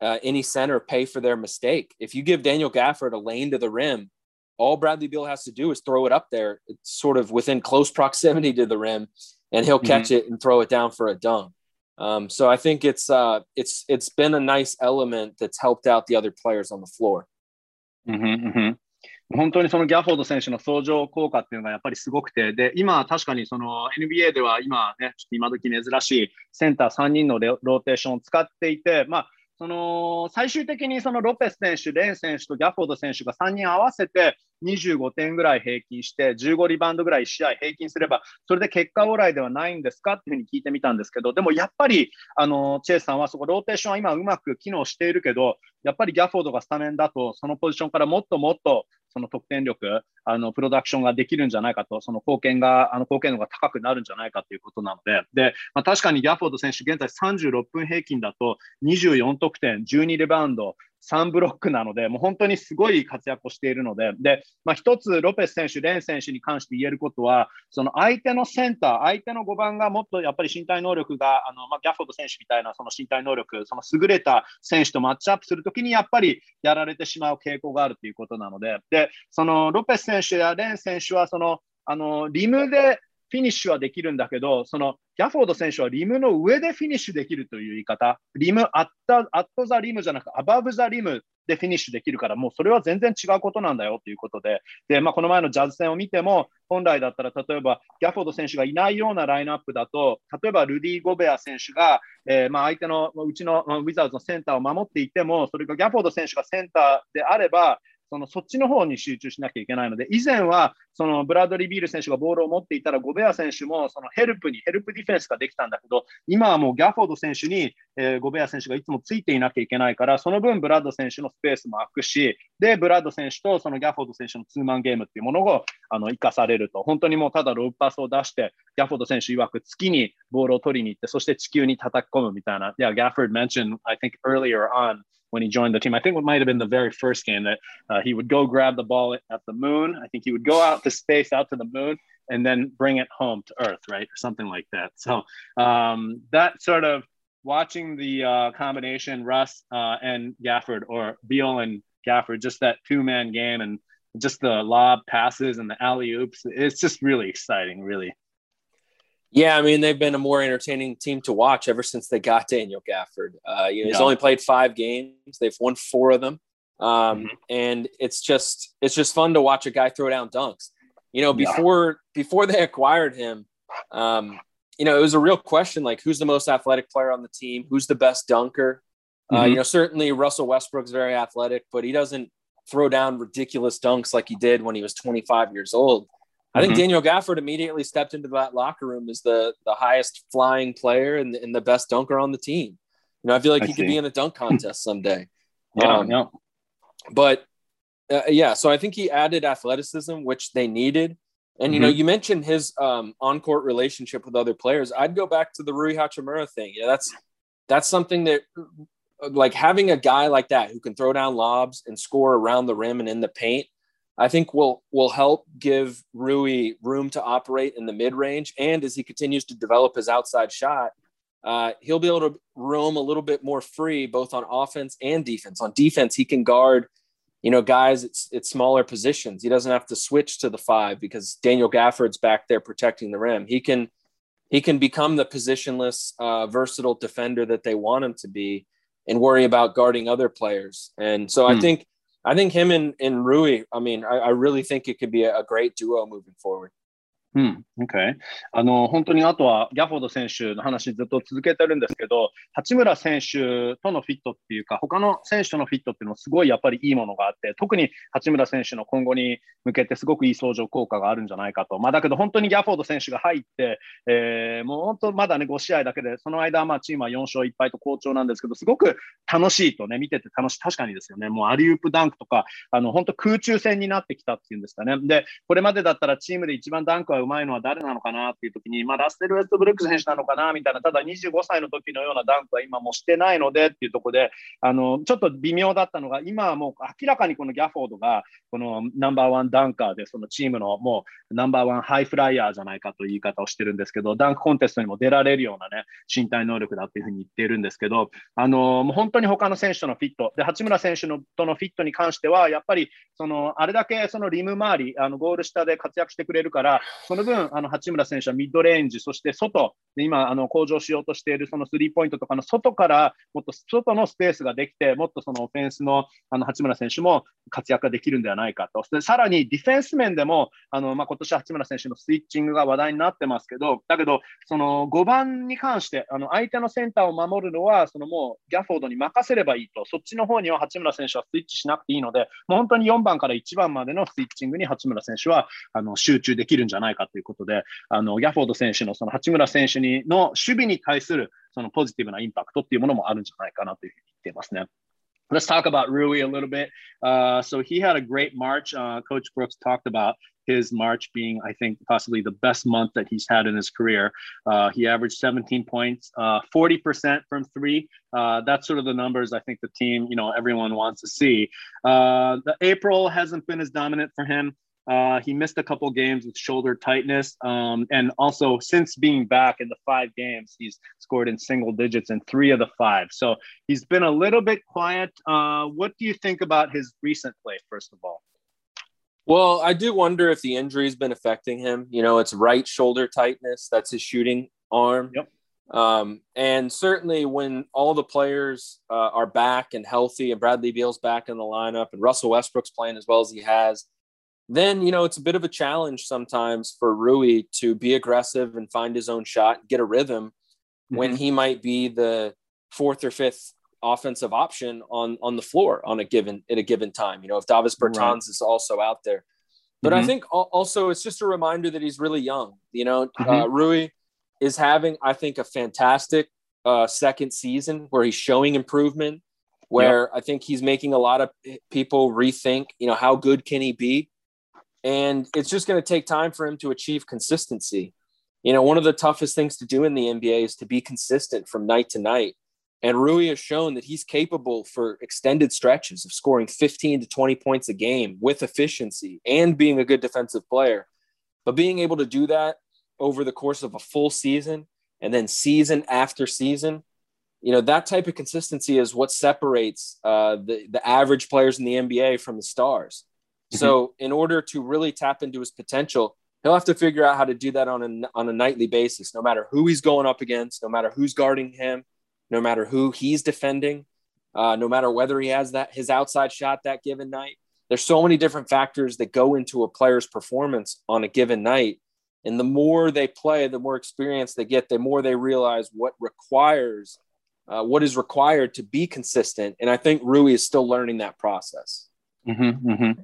uh, any center pay for their mistake. If you give Daniel Gafford a lane to the rim, all Bradley Beal has to do is throw it up there, it's sort of within close proximity to the rim, and he'll catch mm-hmm. it and throw it down for a dunk. Um, so I think it's uh, it's it's been a nice element that's helped out the other players on the floor. Mm-hmm, mm-hmm. 本当にそのギャフォード選手の相乗効果っていうのがやっぱりすごくて、で、今確かにその NBA では今ね、ちょっと今時珍しいセンター3人のローテーションを使っていて、まあ、 その最終的にそのロペス選手、レーン選手とギャフォード選手が3人合わせて25点ぐらい平均して、15リバウンドぐらい1試合平均すれば、それで結果オーライではないんですか？っていうふうに聞いてみたんですけど、でもやっぱりあのチェイスさんはそこローテーションは今うまく機能しているけど、やっぱりギャフォードがスタメンだと、そのポジションからもっともっとその得点力、あのプロダクションができるんじゃないかと、その貢献が、あの貢献度が高くなるんじゃないかということなので、でまあ、確かにギャフォード選手、現在36分平均だと24得点、12リバウンド、3ブロックなので、もう本当にすごい活躍をしているので、で、まあ、一つロペス選手、レン選手に関して言えることは、その相手のセンター、相手の5番がもっとやっぱり身体能力が、あのまあ、ギャフォード選手みたいなその身体能力、その優れた選手とマッチアップするときにやっぱりやられてしまう傾向があるということなので、で、そのロペス選手やレン選手は、その、あの、リムでフィニッシュはできるんだけど、そのギャフォード選手はリムの上でフィニッシュできるという言い方、リム、アッタ、アットザリムじゃなくアバブザリムでフィニッシュできるから、もうそれは全然違うことなんだよということで、でまあ、この前のジャズ戦を見ても、本来だったら例えばギャフォード選手がいないようなラインナップだと、例えばルディ・ゴベア選手が、えー、まあ相手のうちのウィザーズのセンターを守っていても、それがギャフォード選手がセンターであれば、そのそっちの方に集中しなきゃいけないので、以前はそのブラッドリー・ビール選手がボールを持っていたら、ゴベア選手もそのヘルプに、ヘルプディフェンスができたんだけど、今はもうギャフォード選手に、えー、ゴベア選手がいつもついていなきゃいけないから、その分ブラッド選手のスペースも空くし、で、ブラッド選手とそのギャフォード選手のツーマンゲームっていうものをあの生かされると、本当にもうただロープパスを出して、ギャフォード選手曰く月にボールを取りに行って、そして地球に叩き込むみたいな。Yeah, Gafford mentioned, I think earlier on, when he joined the team. I think it might have been the very first game that uh, he would go grab the ball at the moon. I think he would go out to space, out to the moon, and then bring it home to Earth, right, or something like that. So um, that sort of watching the uh, combination Russ uh, and Gafford, or Beal and Gafford, just that two man game and just the lob passes and the alley oops. It's just really exciting, really. Yeah, I mean they've been a more entertaining team to watch ever since they got Daniel Gafford. Uh, you know, he's only played five games; they've won four of them, um, mm-hmm. and it's just it's just fun to watch a guy throw down dunks. You know, before yeah. before they acquired him, um, you know, it was a real question like who's the most athletic player on the team, who's the best dunker. Uh, mm-hmm. Uh, you know, certainly Russell Westbrook's very athletic, but he doesn't throw down ridiculous dunks like he did when he was 25 years old. I think mm-hmm. Daniel Gafford immediately stepped into that locker room as the the highest flying player and, and the best dunker on the team. You know, I feel like I he see. could be in a dunk *clears throat* contest someday. yeah, um, yeah. But uh, yeah, so I think he added athleticism, which they needed. And you mm-hmm. know, you mentioned his um, on-court relationship with other players. I'd go back to the Rui Hachimura thing. Yeah, that's that's something that like having a guy like that who can throw down lobs and score around the rim and in the paint I think will will help give Rui room to operate in the mid range, and as he continues to develop his outside shot, uh, he'll be able to roam a little bit more free, both on offense and defense. On defense, he can guard, you know, guys at, at smaller positions. He doesn't have to switch to the five because Daniel Gafford's back there protecting the rim. He can he can become the positionless, uh, versatile defender that they want him to be, and worry about guarding other players. And so hmm. I think I think him and, and Rui, I mean, I, I really think it could be a, a great duo moving forward. うん、OK。あの、本当にあとはギャフォード選手の話ずっと続けてるんですけど、八村選手とのフィットっていうか、他の選手とのフィットっていうのもすごいやっぱりいいものがあって、特に八村選手の今後に向けてすごくいい相乗効果があるんじゃないかと。まあ、だけど本当にギャフォード選手が入って、えー、もう本当まだね、5試合だけで、その間、まあ、チームは4勝1敗と好調なんですけど、すごく楽しいとね、見てて楽しい。確かにですよね。もうアリウープダンクとか、あの、本当空中戦になってきたっていうんですかね。で、これまでだったらチームで一番ダンクはうまいのは誰なのかなっていう時に、まあ、ラッセル・ウェストブルック選手なのかなみたいな、ただ25歳の時のようなダンクは今もしてないのでっていうところで、あのちょっと微妙だったのが、今はもう明らかにこのギャフォードが、このナンバーワンダンカーで、そのチームのもうナンバーワンハイフライヤーじゃないかという言い方をしてるんですけど、ダンクコンテストにも出られるようなね、身体能力だっていうふうに言ってるんですけど、あのもう本当に他の選手とのフィット、で八村選手のとのフィットに関しては、やっぱりそのあれだけそのリム周り、あのゴール下で活躍してくれるから、その分、あの八村選手はミッドレンジ、そして外、今、あの向上しようとしているそのスリーポイントとかの外からもっと外のスペースができて、もっとそのオフェンスのあの八村選手も活躍ができるんではないかと。でさらにディフェンス面でも、あのまあ、今年八村選手のスイッチングが話題になってますけど、だけど、その5番に関して、あの相手のセンターを守るのは、そのもうギャフォードに任せればいいと、そっちの方には八村選手はスイッチしなくていいので、もう本当に4番から1番までのスイッチングに八村選手はあの集中できるんじゃないかということで、あのギャフォード選手のその八村選手にの守備に対するそのポジティブなインパクトっていうものもあるんじゃないかなというふうに言っていますね。Let's talk about Rui a little bit. Uh, so he had a great March. Uh, Coach Brooks talked about his March being, I think, possibly the best month that he's had in his career. Uh, he averaged 17 points, uh, 40% from three. Uh, that's sort of the numbers I think the team, you know, everyone wants to see. Uh, the April hasn't been as dominant for him. Uh, he missed a couple games with shoulder tightness. Um, and also, since being back in the five games, he's scored in single digits in three of the five. So he's been a little bit quiet. Uh, what do you think about his recent play, first of all? Well, I do wonder if the injury's been affecting him. You know, it's right shoulder tightness. That's his shooting arm. Yep. Um, and certainly when all the players uh, are back and healthy and Bradley Beal's back in the lineup and Russell Westbrook's playing as well as he has, then you know it's a bit of a challenge sometimes for Rui to be aggressive and find his own shot, and get a rhythm mm-hmm. when he might be the fourth or fifth offensive option on on the floor on a given at a given time. You know, if Davis Bertans right. is also out there. But mm-hmm. I think also it's just a reminder that he's really young. You know, mm-hmm. uh, Rui is having, I think, a fantastic uh, second season where he's showing improvement. Where yep. I think he's making a lot of people rethink, you know, how good can he be? And it's just going to take time for him to achieve consistency. You know, one of the toughest things to do in the NBA is to be consistent from night to night. And Rui has shown that he's capable for extended stretches of scoring 15 to 20 points a game with efficiency and being a good defensive player. But being able to do that over the course of a full season and then season after season, you know, that type of consistency is what separates uh, the, the average players in the NBA from the stars. Mm-hmm. So, in order to really tap into his potential, he'll have to figure out how to do that on a, on a nightly basis, no matter who he's going up against, no matter who's guarding him, no matter who he's defending, uh, no matter whether he has that his outside shot that given night. There's so many different factors that go into a player's performance on a given night. And the more they play, the more experience they get, the more they realize what requires, uh, what is required to be consistent. And I think Rui is still learning that process. Mm-hmm, mm-hmm.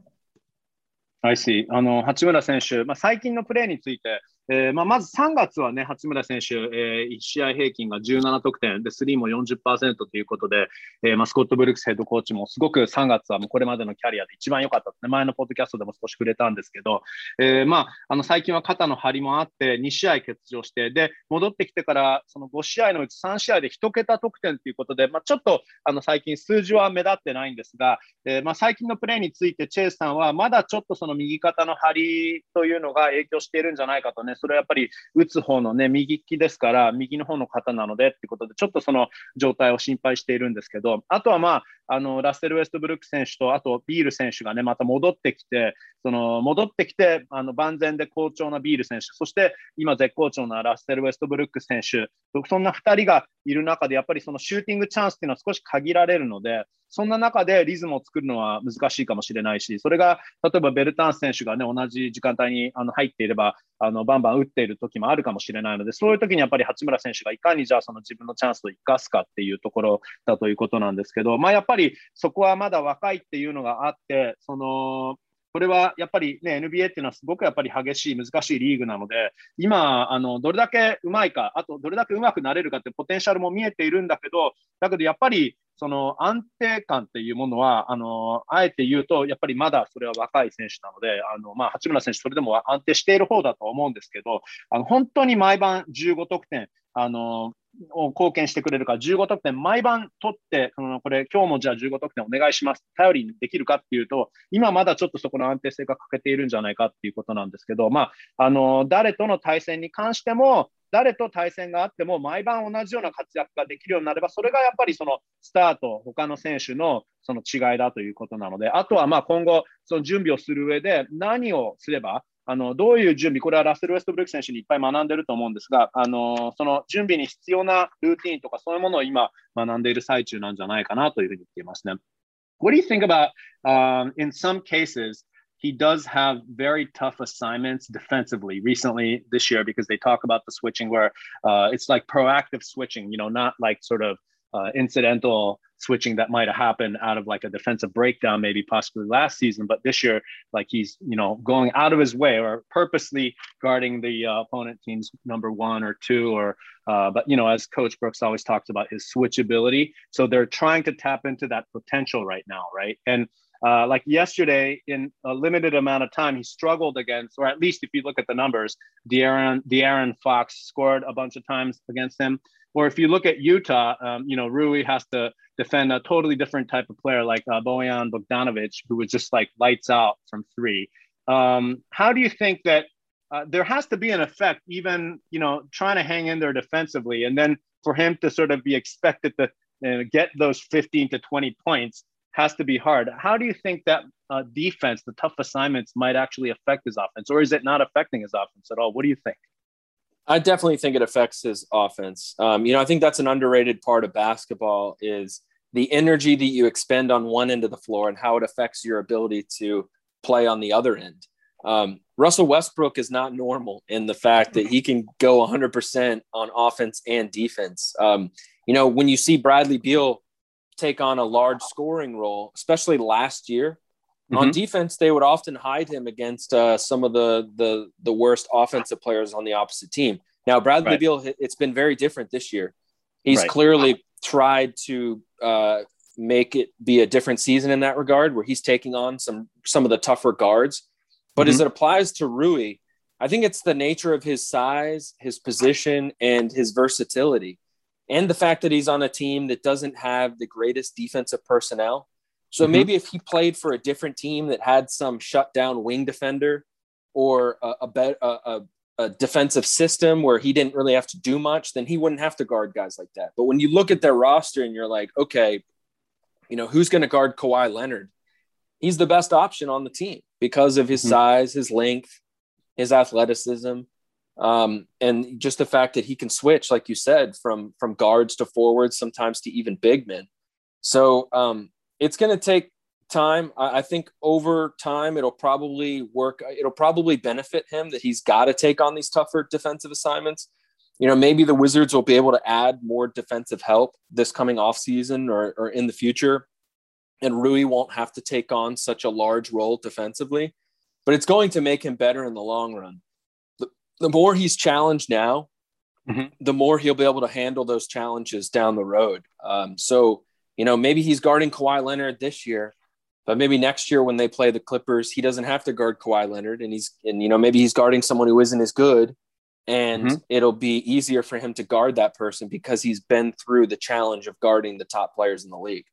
I see. あの八村選手、まあ、最近のプレーについて、えーまあ、まず3月はね、八村選手、えー、1試合平均が17得点で、スリーも40%ということで、えーまあ、スコット・ブルックスヘッドコーチもすごく3月はもうこれまでのキャリアで一番良かったですね。前のポッドキャストでも少し触れたんですけど、えーまあ、あの最近は肩の張りもあって、2試合欠場して、で、戻ってきてからその5試合のうち3試合で1桁得点ということで、まあ、ちょっとあの最近数字は目立ってないんですが、えーまあ、最近のプレーについてチェイスさんはまだちょっとその右肩の張りというのが影響しているんじゃないかとね、それはやっぱり打つ方のね、右利きですから、右の方の方なのでってことで、ちょっとその状態を心配しているんですけど、あとはまあ、あのラッセル・ウェストブルック選手と、あとビール選手がね、また戻ってきて、その戻ってきて、あの万全で好調なビール選手、そして今絶好調なラッセル・ウェストブルック選手、そんな2人がいる中で、やっぱりそのシューティングチャンスっていうのは少し限られるので、そんな中でリズムを作るのは難しいかもしれないし、それが例えばベルタン選手がね、同じ時間帯にあの入っていれば、あのバンバン打っている時もあるかもしれないので、そういう時にやっぱり八村選手がいかにじゃあその自分のチャンスを生かすかっていうところだということなんですけど、まあ、やっぱりそこはまだ若いっていうのがあって、そのこれはやっぱりね、NBA っていうのはすごくやっぱり激しい、難しいリーグなので、今、あのどれだけうまいか、あとどれだけうまくなれるかってポテンシャルも見えているんだけど、だけどやっぱりその安定感っていうものは、あのあえて言うと、やっぱりまだそれは若い選手なので、あのまあ、八村選手、それでも安定している方だと思うんですけど、あの本当に毎晩15得点、あのを貢献してくれるか、15得点毎晩取って、そのこれ、今日もじゃあ15得点お願いします、頼りにできるかっていうと、今まだちょっとそこの安定性が欠けているんじゃないかっていうことなんですけど、まあ、あの誰との対戦に関しても、誰と対戦があっても毎晩同じような活躍ができるようになれば、それがやっぱりそのスタート、他の選手のその違いだということなので、あとはまあ今後、その準備をする上で何をすれば、あのどういう準備、これはラッセル・ウェストブルック選手にいっぱい学んでると思うんですが、あのその準備に必要なルーティンとかそういうものを今学んでいる最中なんじゃないかなというふうに言っていますね。What do you think about、um, in some cases he does have very tough assignments defensively recently this year because they talk about the switching where uh, it's like proactive switching, you know, not like sort of uh, incidental switching that might have happened out of like a defensive breakdown, maybe possibly last season. But this year, like he's, you know, going out of his way or purposely guarding the uh, opponent team's number one or two, or, uh, but, you know, as Coach Brooks always talks about his switchability. So they're trying to tap into that potential right now, right? And uh, like yesterday, in a limited amount of time, he struggled against, or at least if you look at the numbers, De'Aaron, De'Aaron Fox scored a bunch of times against him. Or if you look at Utah, um, you know, Rui has to defend a totally different type of player like uh, Bojan Bogdanovic, who was just like lights out from three. Um, how do you think that uh, there has to be an effect, even, you know, trying to hang in there defensively, and then for him to sort of be expected to uh, get those 15 to 20 points has to be hard. How do you think that uh, defense, the tough assignments, might actually affect his offense, or is it not affecting his offense at all? What do you think? I definitely think it affects his offense. Um, you know, I think that's an underrated part of basketball is the energy that you expend on one end of the floor and how it affects your ability to play on the other end. Um, Russell Westbrook is not normal in the fact that he can go 100% on offense and defense. Um, you know, when you see Bradley Beal take on a large scoring role, especially last year. Mm-hmm. On defense, they would often hide him against uh, some of the, the the worst offensive players on the opposite team. Now, Bradley right. Beal, it's been very different this year. He's right. clearly tried to uh, make it be a different season in that regard, where he's taking on some some of the tougher guards. But mm-hmm. as it applies to Rui, I think it's the nature of his size, his position, and his versatility and the fact that he's on a team that doesn't have the greatest defensive personnel. So Mhm. maybe if he played for a different team that had some shutdown wing defender or a, a, bet- a, a, a defensive system where he didn't really have to do much, then he wouldn't have to guard guys like that. But when you look at their roster and you're like, okay, you know, who's going to guard Kawhi Leonard? He's the best option on the team because of his Mhm. size, his length, his athleticism, um, and just the fact that he can switch, like you said, from from guards to forwards, sometimes to even big men. So um, it's going to take time. I, I think over time it'll probably work. It'll probably benefit him that he's got to take on these tougher defensive assignments. You know, maybe the Wizards will be able to add more defensive help this coming off season or, or in the future, and Rui won't have to take on such a large role defensively. But it's going to make him better in the long run. The, the more he's challenged now, Mhm. the more he'll be able to handle those challenges down the road. Um, so, you know, maybe he's guarding Kawhi Leonard this year, but maybe next year when they play the Clippers, he doesn't have to guard Kawhi Leonard, and he's and you know maybe he's guarding someone who isn't as good, and Mhm. it'll be easier for him to guard that person because he's been through the challenge of guarding the top players in the league.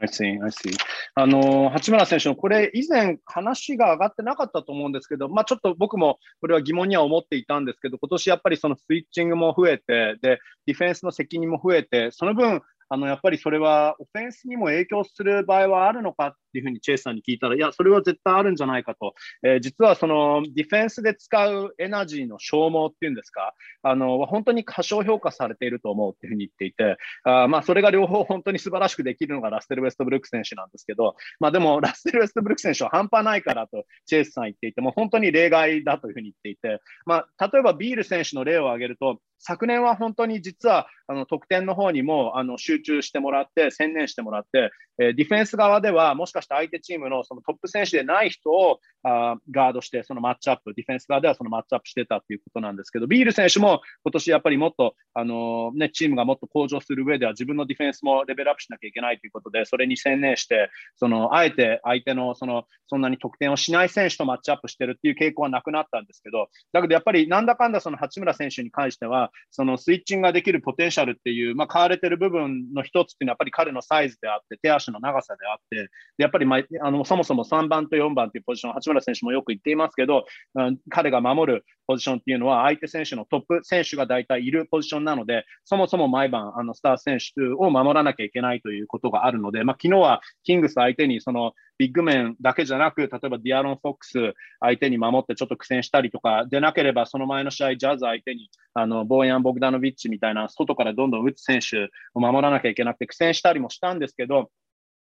I see, I see. あの、八村選手のこれ、以前話が上がってなかったと思うんですけど、まあちょっと僕もこれは疑問には思っていたんですけど、今年やっぱりそのスイッチングも増えて、で、ディフェンスの責任も増えて、その分、 あの、やっぱりそれはオフェンスにも影響する場合はあるのかっっていうふうにチェイスさんに聞いたら、いや、それは絶対あるんじゃないかと。えー実はそのディフェンスで使うエナジーの消耗っていうんですか、あの、本当に過小評価されていると思うっていうふうに言っていて、あまあ、それが両方本当に素晴らしくできるのがラッセル・ウェストブルック選手なんですけど、まあ、でも、*laughs* ラッセル・ウェストブルック選手は半端ないからと、チェイスさん言っていて、もう本当に例外だというふうに言っていて、まあ、例えばビール選手の例を挙げると、昨年は本当に実はあの得点の方にもあの集中してもらって、専念してもらって、えーディフェンス側ではもしかして相手チームのそのトップ選手でない人をあーガードして、そのマッチアップ、ディフェンス側ではそのマッチアップしてたっていうことなんですけど、ビール選手も今年やっぱりもっと、あのね、チームがもっと向上する上では自分のディフェンスもレベルアップしなきゃいけないということで、それに専念して、そのあえて相手のそのそんなに得点をしない選手とマッチアップしてるっていう傾向はなくなったんですけど、だけどやっぱりなんだかんだその八村選手に関しては、そのスイッチングができるポテンシャルっていう、まあ、買われてる部分の一つっていうのはやっぱり彼のサイズであって、手足の長さであって、でっぱり、まあ、あのそもそも3番と4番というポジション、八村選手もよく言っていますけど、うん彼が守るポジションっていうのは、相手選手のトップ選手が大体いるポジションなので、そもそも毎晩、あのスター選手を守らなきゃいけないということがあるので、まあ昨日はキングス相手にそのビッグメンだけじゃなく、例えばディアロン・フォックス相手に守ってちょっと苦戦したりとか、でなければその前の試合、ジャズ相手にあのボーヤン・ボグダノビッチみたいな外からどんどん打つ選手を守らなきゃいけなくて苦戦したりもしたんですけど、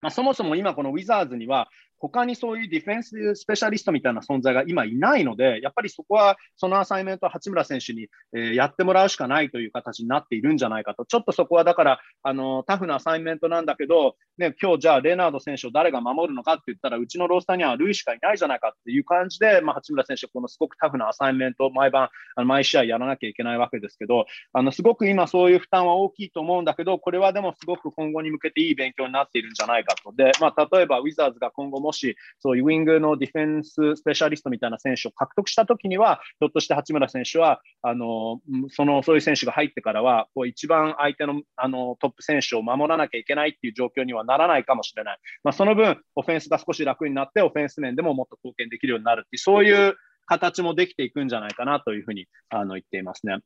まあ、そもそも今このウィザーズには他にそういうディフェンススペシャリストみたいな存在が今いないので、やっぱりそこはそのアサイメントを八村選手に、えやってもらうしかないという形になっているんじゃないかと。ちょっとそこはだから、あの、タフなアサイメントなんだけど、ね、今日じゃあレナード選手を誰が守るのかって言ったら、うちのロースターにはルイしかいないじゃないかっていう感じで、まあ、八村選手、このすごくタフなアサイメントを毎晩、あの毎試合やらなきゃいけないわけですけど、あの、すごく今そういう負担は大きいと思うんだけど、これはでもすごく今後に向けていい勉強になっているんじゃないかと。で、まあ、例えばウィザーズが今後もし、そういうウィングのディフェンススペシャリストみたいな選手を獲得したときには、ひょっとして八村選手は、あの、その、そういう選手が入ってからは、こう一番相手のあのトップ選手を守らなきゃいけないっていう状況にはならないかもしれない。まあ、その分、オフェンスが少し楽になって、オフェンス面でももっと貢献できるようになるっていう、そういう形もできていくんじゃないかなというふうにあの言っていますね。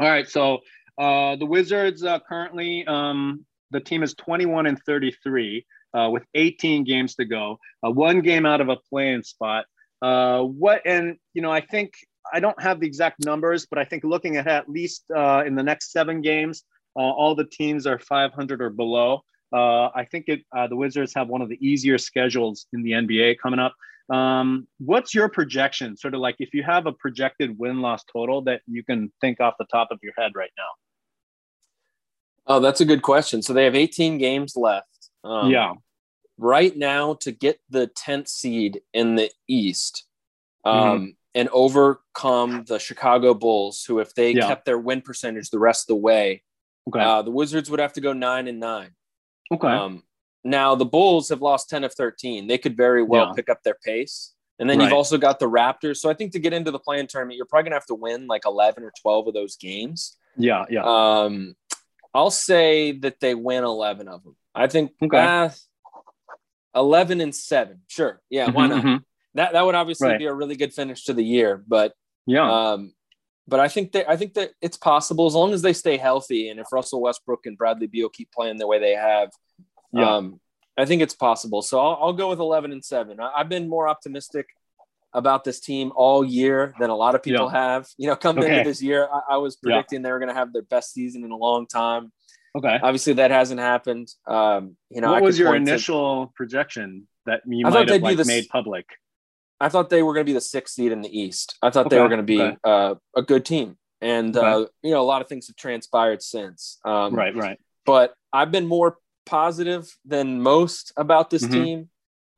Alright, so uh, the Wizards uh, currently, um, the team is 21 and 33 uh, with 18 games to go, uh, one game out of a play-in spot. Uh, what and you know, I think I don't have the exact numbers, but I think looking at at least uh, in the next seven games, uh, all the teams are 500 or below. Uh, I think it, the Wizards have one of the easier schedules in the NBA coming up. Um, what's your projection? Sort of like if you have a projected win loss total that you can think off the top of your head right now. Oh, that's a good question. So they have 18 games left. Um, yeah. Right now, to get the 10th seed in the East um, and overcome the Chicago Bulls, who, if they Yeah. kept their win percentage the rest of the way, Okay. uh, the Wizards would have to go nine and nine. okay. Um, now the Bulls have lost 10 of 13. They could very well Yeah. pick up their pace. And then you've also got the Raptors. So I think to get into the play-in tournament, you're probably gonna have to win like 11 or 12 of those games. yeah. Yeah. Um, I'll say that they win 11 of them. I think Okay. uh, 11 and 7. Sure. Yeah, why Mhm, not? mhm. That that would obviously Right. be a really good finish to the year, but Yeah. um but I think that I think that it's possible as long as they stay healthy and if Russell Westbrook and Bradley Beal keep playing the way they have. Yeah. Um I think it's possible. So I'll, I'll go with 11 and 7. I, I've been more optimistic about this team all year than a lot of people have. You know, coming Okay. into this year, I, I was Yeah. predicting they were going to have their best season in a long time. okay. Obviously, that hasn't happened. Um, you know, what I was your point to- initial projection that you I thought might have like, the made public? I thought they were going to be the sixth seed in the East. I thought they were going to be okay. uh, a good team, and Okay. uh, you know, a lot of things have transpired since. Um, right, right. But I've been more positive than most about this Mhm. team,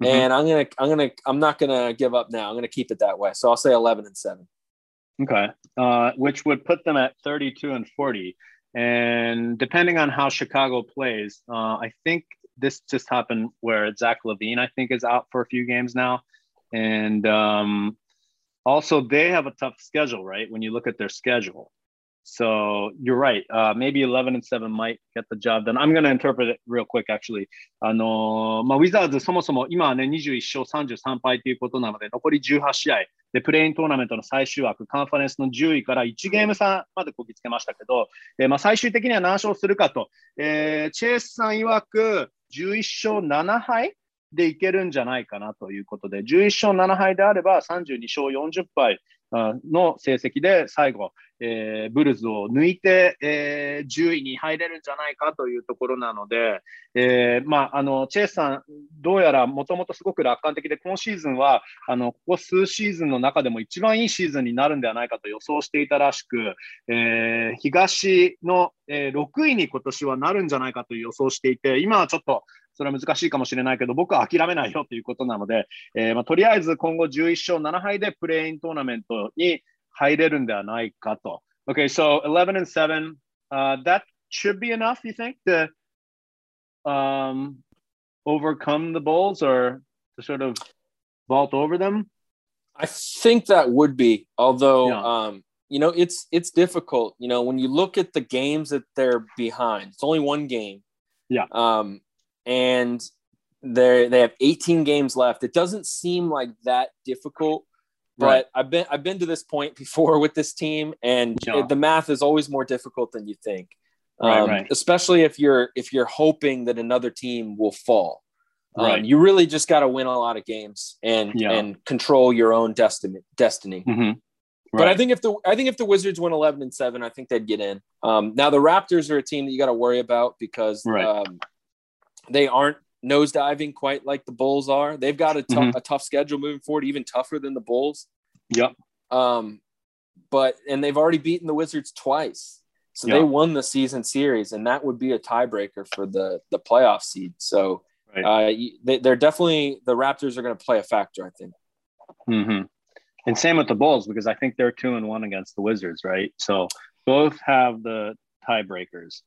Mhm. and I'm gonna, I'm gonna, I'm not gonna give up now. I'm gonna keep it that way. So I'll say 11 and seven. Okay. Uh, which would put them at 32 and 40. And depending on how Chicago plays, uh, I think this just happened where Zach LaVine, I think, is out for a few games now. And um, also, they have a tough schedule, right? When you look at their schedule. So you're right. Uh, maybe 11 and 7 might get the job done. I'm going to interpret it real quick, actually. あのーまあ、ウィザーズそもそも今はね、21勝33敗ということなので、残り18試合で、プレイントーナメントの最終枠、カンファレンスの10位から1ゲーム差までこぎつけましたけど、えーまあ、最終的には何勝するかと、えーチェイスさん曰く11勝7敗でいけるんじゃないかなということで、11勝7敗であれば32勝40敗の成績で最後、えーブルズを抜いて、えー10位に入れるんじゃないかというところなので、えーまあ、あのチェイスさん、どうやらもともとすごく楽観的で、今シーズンはあのここ数シーズンの中でも一番いいシーズンになるんではないかと予想していたらしく、え東の、え6位に今年はなるんじゃないかと予想していて、今はちょっとそれは難しいかもしれないけど、僕は諦めないよということなので、えーまあ、とりあえず今後11勝7敗でプレイントーナメントに入れるんではないかと。Okay, so 11 and 7, uh, that should be enough, you think, to um, overcome the Bulls or to sort of vault over them? I think that would be, although Yeah. um, you know, it's it's difficult. You know, when you look at the games that they're behind, it's only one game. Yeah. Um, and they they have 18 games left. It doesn't seem like that difficult, but Right. I've been I've been to this point before *laughs* with this team, and Yeah. the math is always more difficult than you think. Right, Um, right. Especially if you're if you're hoping that another team will fall. Um, you really just got to win a lot of games and Yeah. and control your own destiny. Destiny. Mm-hmm. But I think if the I think if the Wizards win eleven and seven, I think they'd get in. Um, now the Raptors are a team that you got to worry about because Right. um, they aren't nosediving quite like the Bulls are. They've got a tough Mhm. a tough schedule moving forward, even tougher than the Bulls. Yep. Um, but and they've already beaten the Wizards twice, so Yeah. they won the season series, and that would be a tiebreaker for the the playoff seed. So Right. uh, they, they're definitely the Raptors are going to play a factor, I think. Mm-hmm. And same with the Bulls because I think they're two and one against the Wizards, right? So both have the tiebreakers.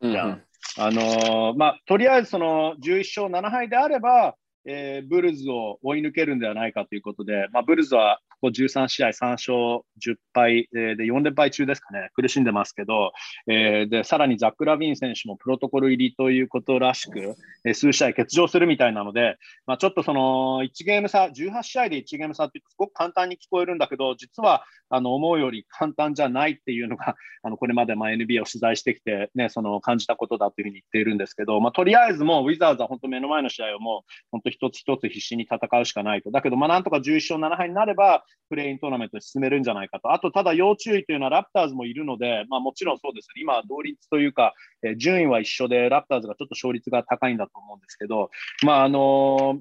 Yeah. あのーまあ、とりあえずその11勝7敗であれば、えーブルズを追い抜けるんではないかということで、まあ、ブルズはここ13試合3勝10敗、えーで4連敗中ですかね、苦しんでますけど、えーでさらにザック・ラビン選手もプロトコル入りということらしく、えー数試合欠場するみたいなので、まあ、ちょっとその1ゲーム差、18試合で1ゲーム差ってすごく簡単に聞こえるんだけど、実はあの思うより簡単じゃないっていうのが、*laughs* あのこれまでまあ NBA を取材してきて、ね、その感じたことだというふうに言っているんですけど、まあ、とりあえずもうウィザーズは本当目の前の試合をもう本当一つ一つ必死に戦うしかないと。だけど、まあ、なんとか11勝7敗になれば、プレイントーナメントに進めるんじゃないかと。あと、ただ要注意というのはラプターズもいるので、まあ、もちろんそうです。今、同率というか、えー順位は一緒で、ラプターズがちょっと勝率が高いんだと思うんですけど、まああの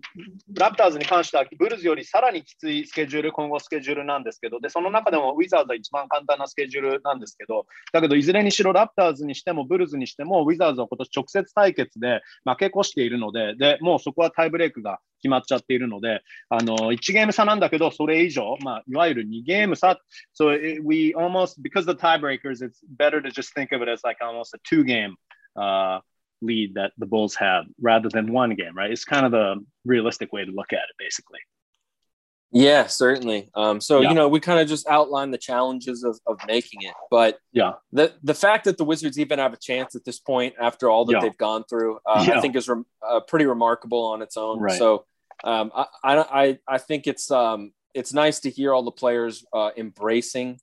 ラプターズに関しては、ブルズよりさらにきついスケジュール、今後スケジュールなんですけど、でその中でもウィザーズは一番簡単なスケジュールなんですけど、だけどいずれにしろラプターズにしてもブルズにしても、ウィザーズは今年直接対決で負け越しているので、でもうそこはタイブレークが決まっちゃっているので、あの1ゲーム差なんだけど、それ以上、まあ、いわゆる2ゲーム差、so it, we almost, because the tiebreakers, it's better to just think of it as like almost a two game uh, lead that the Bulls have rather than one game, right? It's kind of the realistic way to look at it, basically. Yeah, certainly. Um, so Yeah. you know, we kind of just outlined the challenges of, of making it, but Yeah. the the fact that the Wizards even have a chance at this point after all that Yeah. they've gone through, uh, Yeah. I think is rem- uh, pretty remarkable on its own. Right. So um, I, I I think it's um, it's nice to hear all the players uh, embracing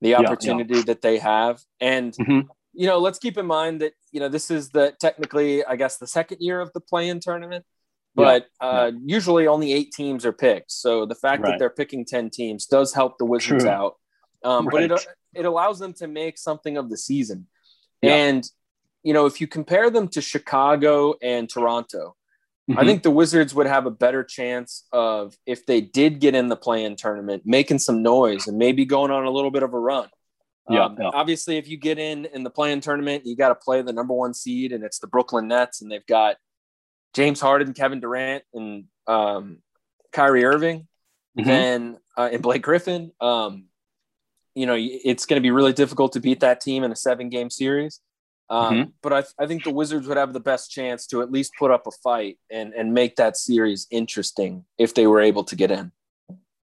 the opportunity that they have, and Mhm. You know, let's keep in mind that you know this is the technically, I guess, the second year of the play-in tournament. Yeah, But uh, usually only eight teams are picked. So the fact Right. that they're picking 10 teams does help the Wizards True. out. Um, But it, it allows them to make something of the season. Yeah. And, you know, if you compare them to Chicago and Toronto, I Mhm. think the Wizards would have a better chance of, if they did get in the play in tournament, making some noise and maybe going on a little bit of a run. Yeah, Um, yeah. Obviously, if you get in in the play-in tournament, you got to play the number one seed, and it's the Brooklyn Nets, and they've got James Harden, Kevin Durant, and um, Kyrie Irving Mhm. then uh, and Blake Griffin. Um, you know, it's going to be really difficult to beat that team in a seven game series. Um, Mhm. But I, I think the Wizards would have the best chance to at least put up a fight and, and make that series interesting if they were able to get in.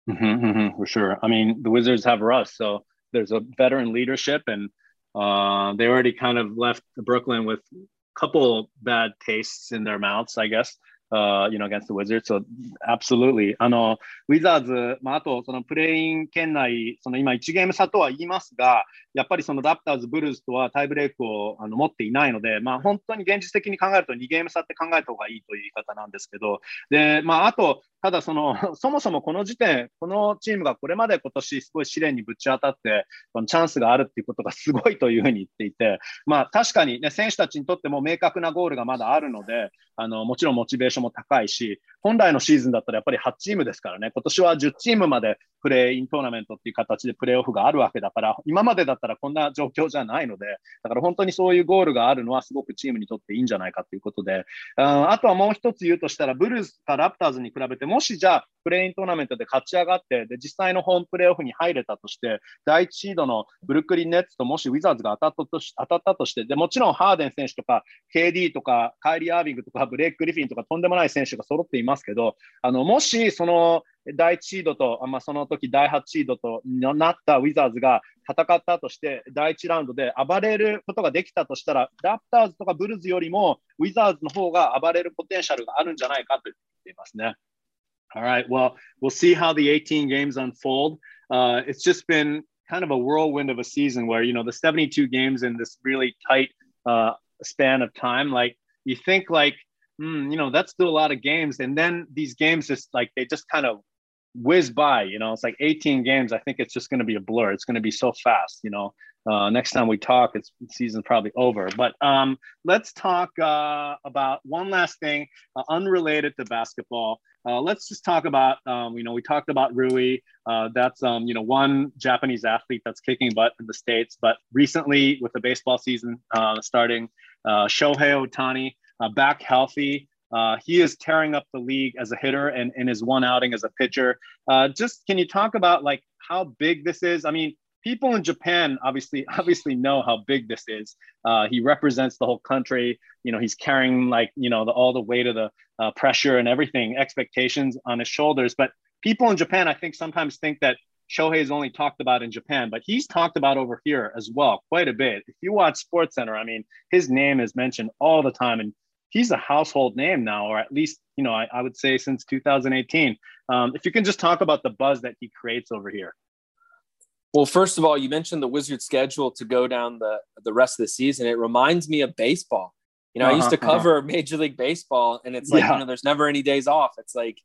Mhm, mhm, for sure. I mean, the Wizards have Russ, so there's a veteran leadership, and uh, they already kind of left Brooklyn with a couple bad tastes in their mouths, I guess. Uh, you know, against the Wizards. So, absolutely. あの、ウィザーズ、まあ、あと、そのプレイン圏内、その今1ゲーム差とは言いますが、やっぱりそのラプターズ、ブルーズとはタイブレークをあの持っていないので、まあ、本当に現実的に考えると2ゲーム差って考えた方がいいという言い方なんですけど、で、まあ、あと、ただその、*laughs* そもそもこの時点、このチームがこれまで今年すごい試練にぶち当たって、このチャンスがあるっていうことがすごいというふうに言っていて、まあ確かにね、選手たちにとっても明確なゴールがまだあるので、あの、もちろんモチベーションも高いし、本来のシーズンだったらやっぱり8チームですからね、今年は10チームまでプレーイントーナメントっていう形でプレーオフがあるわけだから、今までだったらこんな状況じゃないので、だから本当にそういうゴールがあるのはすごくチームにとっていいんじゃないかということで、ああとはもう一つ言うとしたら、ブルーズかラプターズに比べて、もしじゃあ、プレーイントーナメントで勝ち上がって、で実際のホームプレーオフに入れたとして、第一シードのブルックリン・ネッツともしウィザーズが当たったとし当たったとして、でもちろんハーデン選手とか、KD とか、カイリー・アービングとか、ブレイク・グリフィンとか、とんでももない選手が揃っていますけど、あのもしその第1シードと、あまあ、その時第8シードとなったウィザーズが戦ったとして、第1ラウンドで暴れることができたとしたら、ラプターズとかブルーズよりもウィザーズの方が暴れるポテンシャルがあるんじゃないかと言っていますね。All right. Well, we'll see how the 18 games unfold. Uh, it's just been kind of a whirlwind of a season where, you know, the 72 games in this really tight uh, span of time, like you think like, hmm, you know, that's still a lot of games. And then these games just like, they just kind of whiz by, you know, it's like 18 games. I think it's just going to be a blur. It's going to be so fast, you know. Uh, next time we talk, it's season's probably over. But um, let's talk uh, about one last thing, uh, unrelated to basketball. Uh, let's just talk about, um, you know, we talked about Rui. Uh, that's, um, you know, one Japanese athlete that's kicking butt in the States. But recently, with the baseball season uh, starting, Shohei Ohtani uh, back healthy. Uh, he is tearing up the league as a hitter and in his one outing as a pitcher. Uh, just can you talk about like how big this is? I mean, people in Japan obviously *laughs* obviously know how big this is. Uh, he represents the whole country. You know, he's carrying like you know the, all the weight of the uh, pressure and everything, expectations on his shoulders. But people in Japan, I think, sometimes think that Shohei is only talked about in Japan, but he's talked about over here as well quite a bit. If you watch Sports Center, I mean, his name is mentioned all the time, and he's a household name now, or at least you know I, I would say since 2018. Um, if you can just talk about the buzz that he creates over here. Well, first of all, you mentioned the Wizards schedule to go down the the rest of the season. It reminds me of baseball. You know, I used to Uh-huh, uh-huh. cover Major League Baseball, and it's like Yeah. you know, there's never any days off. It's like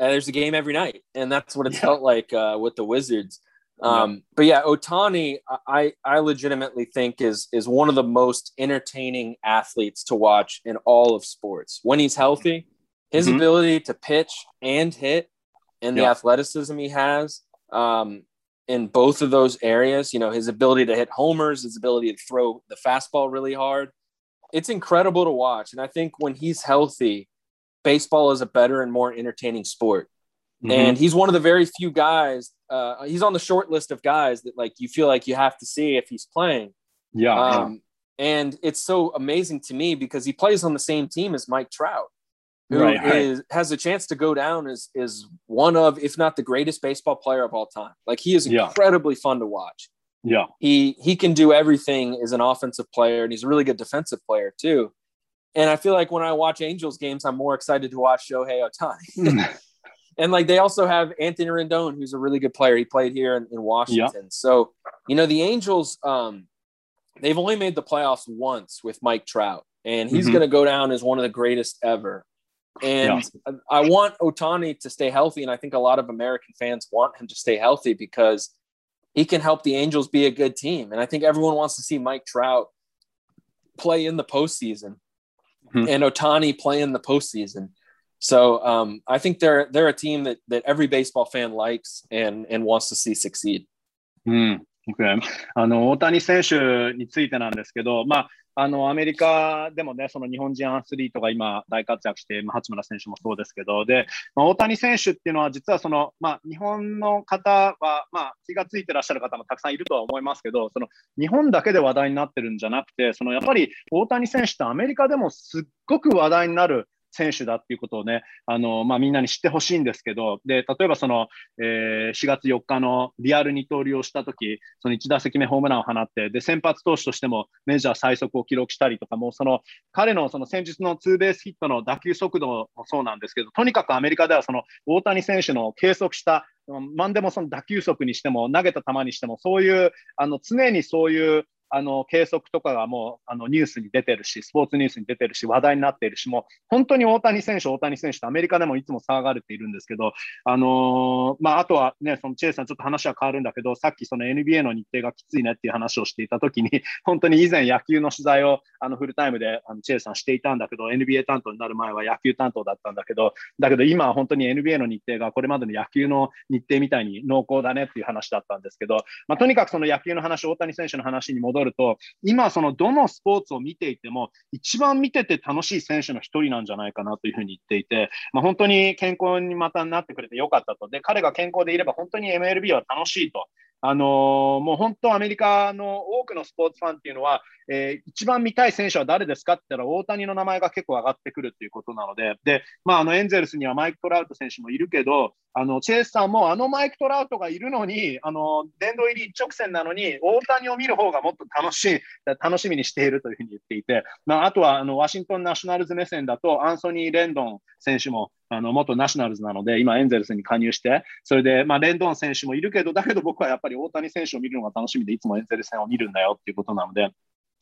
uh, there's a game every night, and that's what it Yeah. felt like uh, with the Wizards. Um, But yeah, Ohtani, I I legitimately think is is one of the most entertaining athletes to watch in all of sports. When he's healthy, his Mhm. ability to pitch and hit, and the athleticism he has. Um, in both of those areas. You know, his ability to hit homers, his ability to throw the fastball really hard. It's incredible to watch. And I think when he's healthy, baseball is a better and more entertaining sport. Mm-hmm. And he's one of the very few guys, uh, he's on the short list of guys that like you feel like you have to see if he's playing. yeah, yeah. Um, and it's so amazing to me because he plays on the same team as Mike Trout. who Right, right. is- has a chance to go down as is one of, if not the greatest baseball player of all time. Like he is Yeah. incredibly fun to watch. Yeah. He he can do everything as an offensive player, and he's a really good defensive player too. And I feel like when I watch Angels games, I'm more excited to watch Shohei Ohtani. *laughs* *laughs* and like they also have Anthony Rendon, who's a really good player. He played here in, in Washington. So you know the Angels, um, they've only made the playoffs once with Mike Trout, and he's Mhm. going to go down as one of the greatest ever. And I want Ohtani to stay healthy, and I think a lot of American fans want him to stay healthy because he can help the Angels be a good team. And I think everyone wants to see Mike Trout play in the postseason Mhm. and Ohtani play in the postseason. So um, I think they're they're a team that that every baseball fan likes and and wants to see succeed. うん。OK あの、大谷選手についてなんですけど、まあ、あの、アメリカでもね、その日本人アスリートが今大活躍して、まあ、八村選手もそうですけど、で、まあ、大谷選手っていうのは実はその、まあ、日本の方は、まあ、気がついてらっしゃる方もたくさんいるとは思いますけど、その、日本だけで話題になってるんじゃなくて、その、やっぱり大谷選手ってアメリカでもすっごく話題になる選手だっていうことをね、あの、まあ、みんなに知ってほしいんですけど、で、例えばその、えー4月4日のリアル二刀流をしたとき、その1打席目ホームランを放って、で、先発投手としてもメジャー最速を記録したりとか、もうその、彼のその先日のツーベースヒットの打球速度もそうなんですけど、とにかくアメリカではその大谷選手の計測した、なんでもその打球速にしても、投げた球にしても、そういう、あの、常にそういう、あの計測とかがもうあのニュースに出てるし、スポーツニュースに出てるし、話題になっているし、もう本当に大谷選手、大谷選手とアメリカでもいつも騒がれているんですけど、あのーまあ、あとはね、そのチェイさん、ちょっと話は変わるんだけど、さっきその NBA の日程がきついねっていう話をしていたときに、*laughs* 本当に以前野球の取材をあのフルタイムであのチェイさんしていたんだけど、NBA 担当になる前は野球担当だったんだけど、だけど今は本当に NBA の日程がこれまでの野球の日程みたいに濃厚だねっていう話だったんですけど、まあ、とにかくその野球の話、大谷選手の話に戻ると、今そのどのスポーツを見ていても、一番見てて楽しい選手の一人なんじゃないかなというふうに言っていて、まあ、本当に健康にまたなってくれてよかったと。で、彼が健康でいれば本当に MLB は楽しいと。あのーもう本当アメリカの多くのスポーツファンっていうのは、えー一番見たい選手は誰ですかって言ったら大谷の名前が結構上がってくるっていうことなので、で、まあ、あのエンゼルスにはマイク・トラウト選手もいるけど、あのチェイスさんもあのマイク・トラウトがいるのに、あの殿堂入り一直線なのに、大谷を見る方がもっと楽しい、楽しみにしているというふうに言っていて、まあ、あとはあのワシントン・ナショナルズ目線だと、アンソニー・レンドン選手もあの元ナショナルズなので、今エンゼルスに加入して、それで、まあ、レンドン選手もいるけど、だけど僕はやっぱり大谷選手を見るのが楽しみで、いつもエンゼルス戦を見るんだよっていうことなので、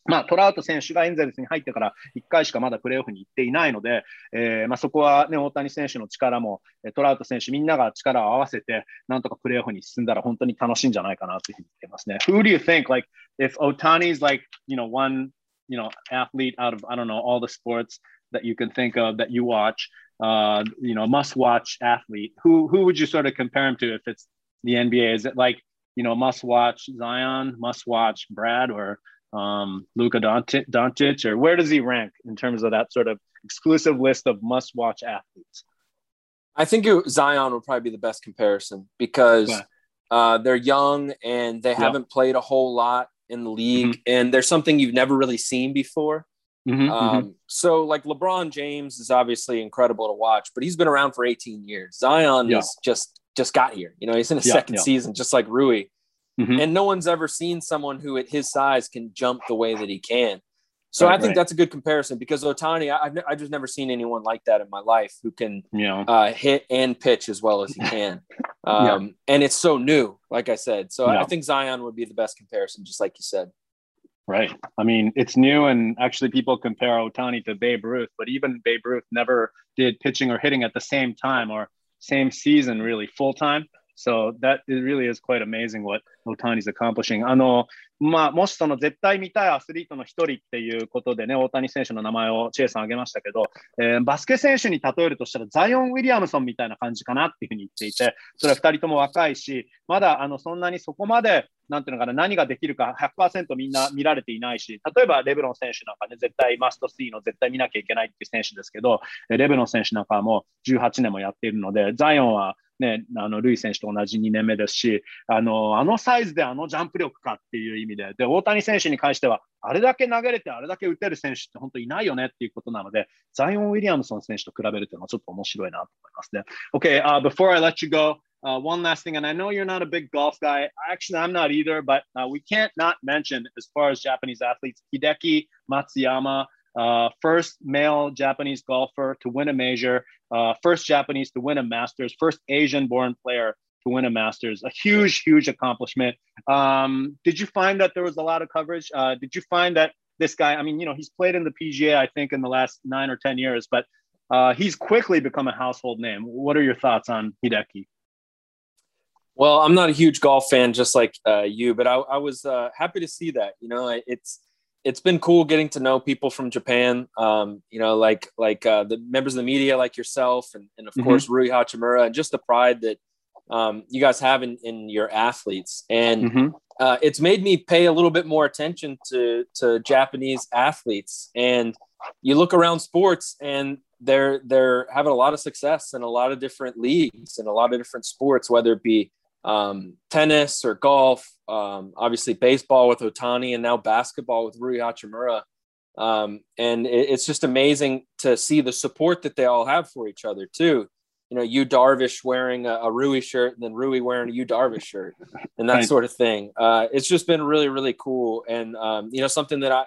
まあ、トラウト選手がエンゼルスに入ってから1回しかまだプレーオフに行っていないので、えーまあ、そこは、ね、大谷選手の力も、トラウト選手みんなが力を合わせて、なんとかプレーオフに進んだら本当に楽しいんじゃないかなというふうに言ってますね。Who do you think, like, if Otani's like, you know, one, you know, athlete out of, I don't know, all the sports that you can think of that you watch, uh, you know, must watch athlete, who, who would you sort of compare him to if it's the NBA? Is it like, you know, must watch Zion, must watch Brad, or um, Luka Doncic, or where does he rank in terms of that sort of exclusive list of must-watch athletes? I think it, Zion would probably be the best comparison because Okay. uh, they're young and they Yeah. haven't played a whole lot in the league, and there's something you've never really seen before. Mhm, Um, so, like LeBron James is obviously incredible to watch, but he's been around for 18 years. Zion Yeah. is just just got here. You know, he's in his Yeah, second yeah. season, just like Rui. Mhm. and no one's ever seen someone who at his size can jump the way that he can. So Right, I think right. that's a good comparison because Ohtani, I- I've, ne- I've just never seen anyone like that in my life who can Yeah. uh, hit and pitch as well as he can. *laughs* Um, And it's so new, like I said. So I- Yeah. I think Zion would be the best comparison, just like you said. Right. I mean, it's new, and actually, people compare Ohtani to Babe Ruth, but even Babe Ruth never did pitching or hitting at the same time or same season, really full time. So that it really is quite amazing what Otani's accomplishing. あの、まあ、もしその絶対見たいアスリートの一人っていうことでね、大谷選手の名前をチェイさん挙げましたけど、えーバスケ選手に例えるとしたらザイオン・ウィリアムソンみたいな感じかなっていうふうに言っていて、それは2人とも若いし、まだあのそんなにそこまで、なんていうのかな、何ができるか100%みんな見られていないし、例えばレブロン選手なんかね、絶対マスト3の絶対見なきゃいけないっていう選手ですけど、レブロン選手なんかもう18年もやっているので、ザイオンはね、あの、ルイ選手と同じ2年目ですし、あの、あのサイズであのジャンプ力かっていう意味で、で、大谷選手に関しては、あれだけ投げれて、あれだけ打てる選手って本当いないよねっていうことなので、ザイオン・ウィリアムソン選手と比べるというのはちょっと面白いなと思いますね。Okay,、uh, before I let you go, Uh, one last thing, and I know you're not a big golf guy. Actually, I'm not either, but uh, we can't not mention, as far as Japanese athletes, Hideki Matsuyama, uh, first male Japanese golfer to win a major, uh, first Japanese to win a Masters, first Asian born player to win a Masters. A huge, huge accomplishment. Um, did you find that there was a lot of coverage? Uh, did you find that this guy, I mean, you know, he's played in the PGA, I think, in the last nine or 10 years, but uh, he's quickly become a household name. What are your thoughts on Hideki? Well, I'm not a huge golf fan, just like uh, you, but I, I was uh, happy to see that. You know, it's it's been cool getting to know people from Japan. Um, you know, like like uh, the members of the media, like yourself, and, and of mm-hmm. course Rui Hachimura, and just the pride that um, you guys have in, in your athletes. And mm-hmm. uh, it's made me pay a little bit more attention to to Japanese athletes. And you look around sports, and they're they're having a lot of success in a lot of different leagues and a lot of different sports, whether it be um, tennis or golf, um, obviously baseball with Ohtani, and now basketball with Rui Hachimura. Um, and it, it's just amazing to see the support that they all have for each other too. You know, Yu Darvish wearing a, a Rui shirt, and then Rui wearing a Yu Darvish shirt, *laughs* and that right. sort of thing. Uh, it's just been really, really cool, and um, you know, something that I,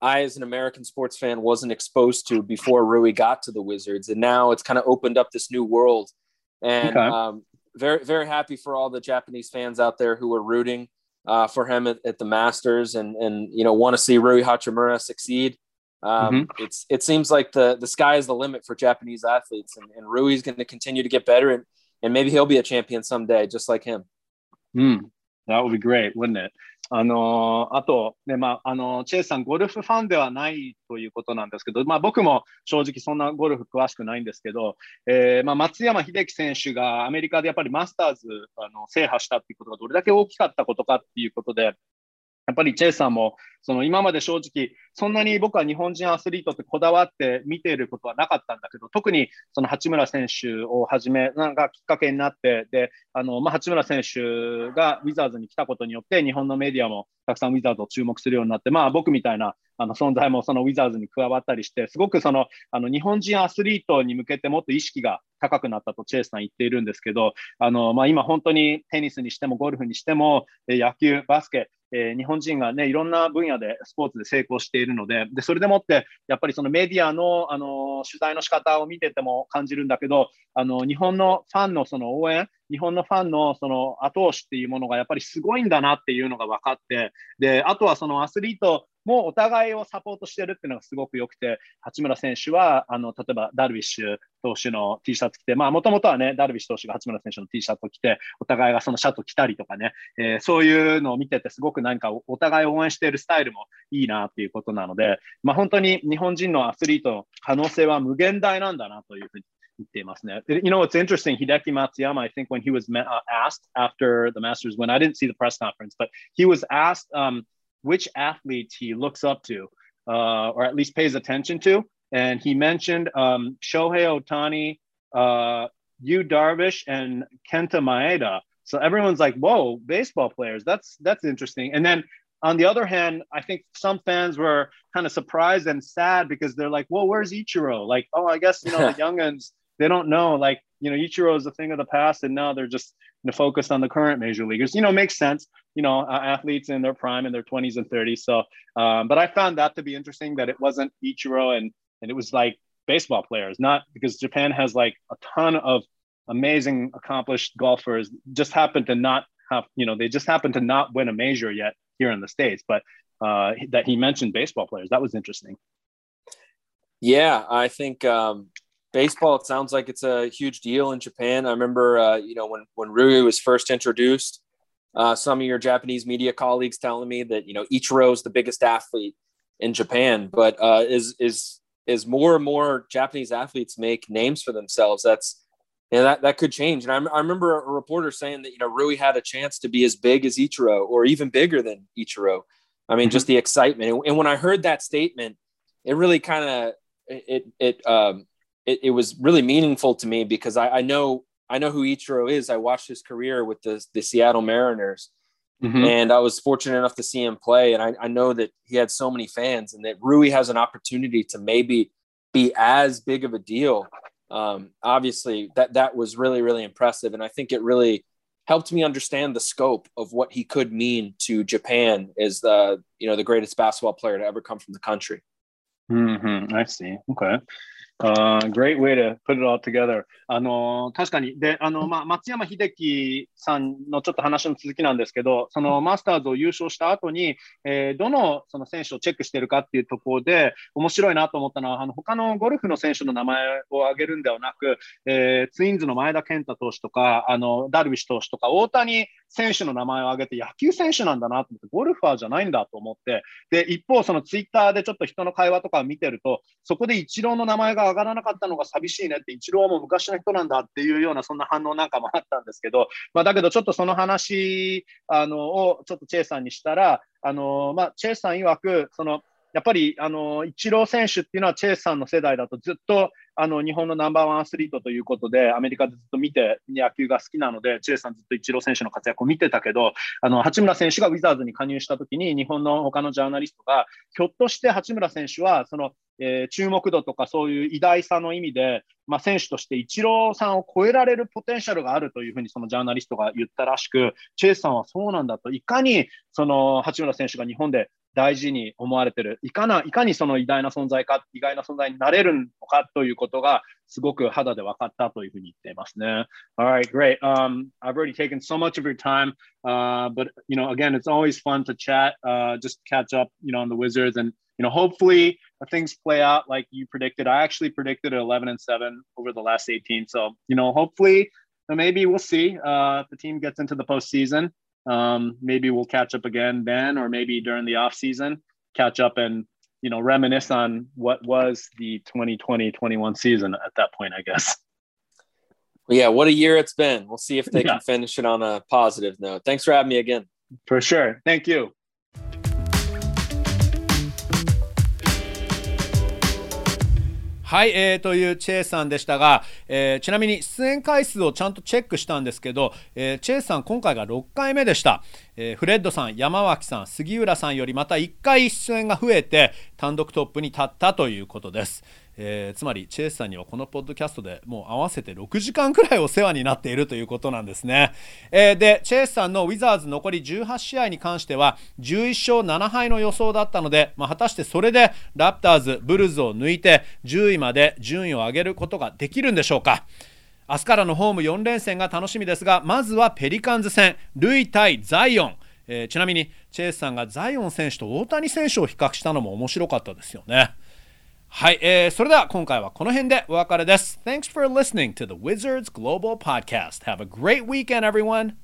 I as an American sports fan wasn't exposed to before Rui got to the Wizards, and now it's kind of opened up this new world. And okay. um, very very happy for all the Japanese fans out there who are rooting uh, for him at, at, the Masters and and you know want to see Rui Hachimura succeed. Um, mm-hmm. It's it seems like the the sky is the limit for Japanese athletes, and, and Rui's going to continue to get better, and and maybe he'll be a champion someday, just like him. Mm, that would be great, wouldn't it? あのあと、ね、まあ、あの、チェイスさん、ゴルフファンではないということなんですけど、まあ、僕も正直そんなゴルフ詳しくないんですけど、えー、まあ、松山英樹選手がアメリカでやっぱりマスターズあの制覇したっていうことがどれだけ大きかったことかっていうことで、やっぱりチェイさんも、その今まで正直、そんなに僕は日本人アスリートってこだわって見ていることはなかったんだけど、特にその八村選手をはじめ、なんかきっかけになって、で、あの、まあ、八村選手がウィザーズに来たことによって、日本のメディアもたくさんウィザーズを注目するようになって、まあ僕みたいなあの存在もそのウィザーズに加わったりして、すごくそのあの日本人アスリートに向けてもっと意識が高くなったとチェイスさん言っているんですけど、あのまあ、今本当にテニスにしてもゴルフにしても、野球、バスケ、えー、日本人がね、いろんな分野でスポーツで成功しているので、でそれでもって、やっぱりそのメディアの、あの取材の仕方を見てても感じるんだけど、あの日本のファンのその応援、日本のファンのその後押しっていうものがやっぱりすごいんだなっていうのが分かって、で、あとはそのアスリートもうお互いをサポートしてるっていうのがすごく良くて、八村選手は、あの、例えばダルビッシュ投手の T シャツ着て、まあ、もともとはね、ダルビッシュ投手が八村選手の T シャツを着て、お互いがそのシャツを着たりとかね、えー、そういうのを見てて、すごく何かお互いを応援しているスタイルもいいなっていうことなので、まあ、本当に日本人のアスリートの可能性は無限大なんだなというふうに You know, it's interesting. Hideki Matsuyama, I think when he was asked after the Masters win, I didn't see the press conference, but he was asked um, which athletes he looks up to uh, or at least pays attention to. And he mentioned um, Shohei Ohtani, uh, Yu Darvish, and Kenta Maeda. So everyone's like, "Whoa, baseball players! That's that's interesting." And then on the other hand, I think some fans were kind of surprised and sad because they're like, "Well, where's Ichiro?" Like, "Oh, I guess you know the *laughs* younguns they don't know." Like, you know, Ichiro is a thing of the past, and now they're just know, focused on the current major leaguers. You know, makes sense. You know, uh, athletes in their prime in their 20s and 30s. So, um, but I found that to be interesting that it wasn't Ichiro and and it was like baseball players, not because Japan has like a ton of amazing accomplished golfers. Just happen to not have, you know, they just happen to not win a major yet here in the states. But uh, that he mentioned baseball players, that was interesting. Yeah, I think um, baseball it sounds like it's a huge deal in japan i remember uh, you know when when rui was first introduced uh, some of your japanese media colleagues telling me that you know ichiro is the biggest athlete in japan but uh, is is is more and more japanese athletes make names for themselves that's yeah, that, that could change. And I, I remember a reporter saying that, you know, Rui had a chance to be as big as Ichiro or even bigger than Ichiro. I mean, mm-hmm. just the excitement. And, and, when I heard that statement, it really kind of, it, it, um, it, it was really meaningful to me because I, I know I know who Ichiro is. I watched his career with the, the Seattle Mariners. Mhm. And I was fortunate enough to see him play. And I, I know that he had so many fans and that Rui has an opportunity to maybe be as big of a deal. Um, obviously, that, that was really, really impressive. And I think it really helped me understand the scope of what he could mean to Japan as the, you know, the greatest basketball player to ever come from the country. Mm-hmm. I see. Okay. Uh, great way to put it all together. あの確かに、で、あの、まあ、松山英樹さんのちょっと話の続きなんですけど、そのマスターズを優勝した後に、えーどのその選手をチェックしてるかっていうところで、面白いなと思ったのは、あの、他のゴルフの選手の名前を挙げるんではなく、えーツインズの前田健太投手とか、あの、ダルビッシュ投手とか、大谷選手の名前を挙げて野球選手なんだなと思って、ゴルファーじゃないんだと思って、で、一方、そのツイッターでちょっと人の会話とか見てると、そこでイチローの名前が上がらなかったのが寂しいねって、イチローも昔の人なんだっていうような、そんな反応なんかもあったんですけど、まあ、だけどちょっとその話あのをちょっとチェイさんにしたら、あのまあ、チェイさん曰く、そのやっぱりあのイチロー選手っていうのはチェイスさんの世代だとずっとあの日本のナンバーワンアスリートということで、アメリカでずっと見て野球が好きなので、チェイスさんずっとイチロー選手の活躍を見てたけど、あの八村選手がウィザーズに加入したときに、日本の他のジャーナリストが、ひょっとして八村選手はその、えー注目度とかそういう偉大さの意味で、まあ、選手としてイチローさんを超えられるポテンシャルがあるというふうにそのジャーナリストが言ったらしく、チェイスさんはそうなんだと、いかにその八村選手が日本で大事に思われてる、いかないかにその偉大な存在か、意外な存在になれるのかということが、すごく肌で分かったというふうに言っていますね。Alright, great. Um, I've already taken so much of your time, uh, but you know, again, it's always fun to chat, uh, just catch up, you know, on the Wizards, and you know, hopefully things play out like you predicted. I actually predicted 11 and 7 over the last 18, so you know, hopefully, maybe we'll see uh, if the team gets into the postseason. Um, maybe we'll catch up again then, or maybe during the off season, catch up and you know reminisce on what was the 2020-21 season at that point. I guess. Well, yeah, what a year it's been. We'll see if they Yeah. can finish it on a positive note. Thanks for having me again. For sure. Thank you. はい、えーというチェイさんでしたが、えーちなみに出演回数をちゃんとチェックしたんですけど、えーチェイさん今回が6回目でした、えーフレッドさん山脇さん杉浦さんよりまた1回出演が増えて単独トップに立ったということです、えーつまりチェイスさんにはこのポッドキャストでもう合わせて6時間くらいお世話になっているということなんですね、えーでチェイスさんのウィザーズ残り18試合に関しては11勝7敗の予想だったので、まあ、果たしてそれでラプターズブルズを抜いて10位まで順位を上げることができるんでしょうか。明日からのホーム4連戦が楽しみですがまずはペリカンズ戦ルイ対ザイオン、えーちなみにチェイスさんがザイオン選手と大谷選手を比較したのも面白かったですよね。はい、えーそれでは今回はこの辺でお別れです Thanks for listening to the Wizards Global Podcast Have a great weekend everyone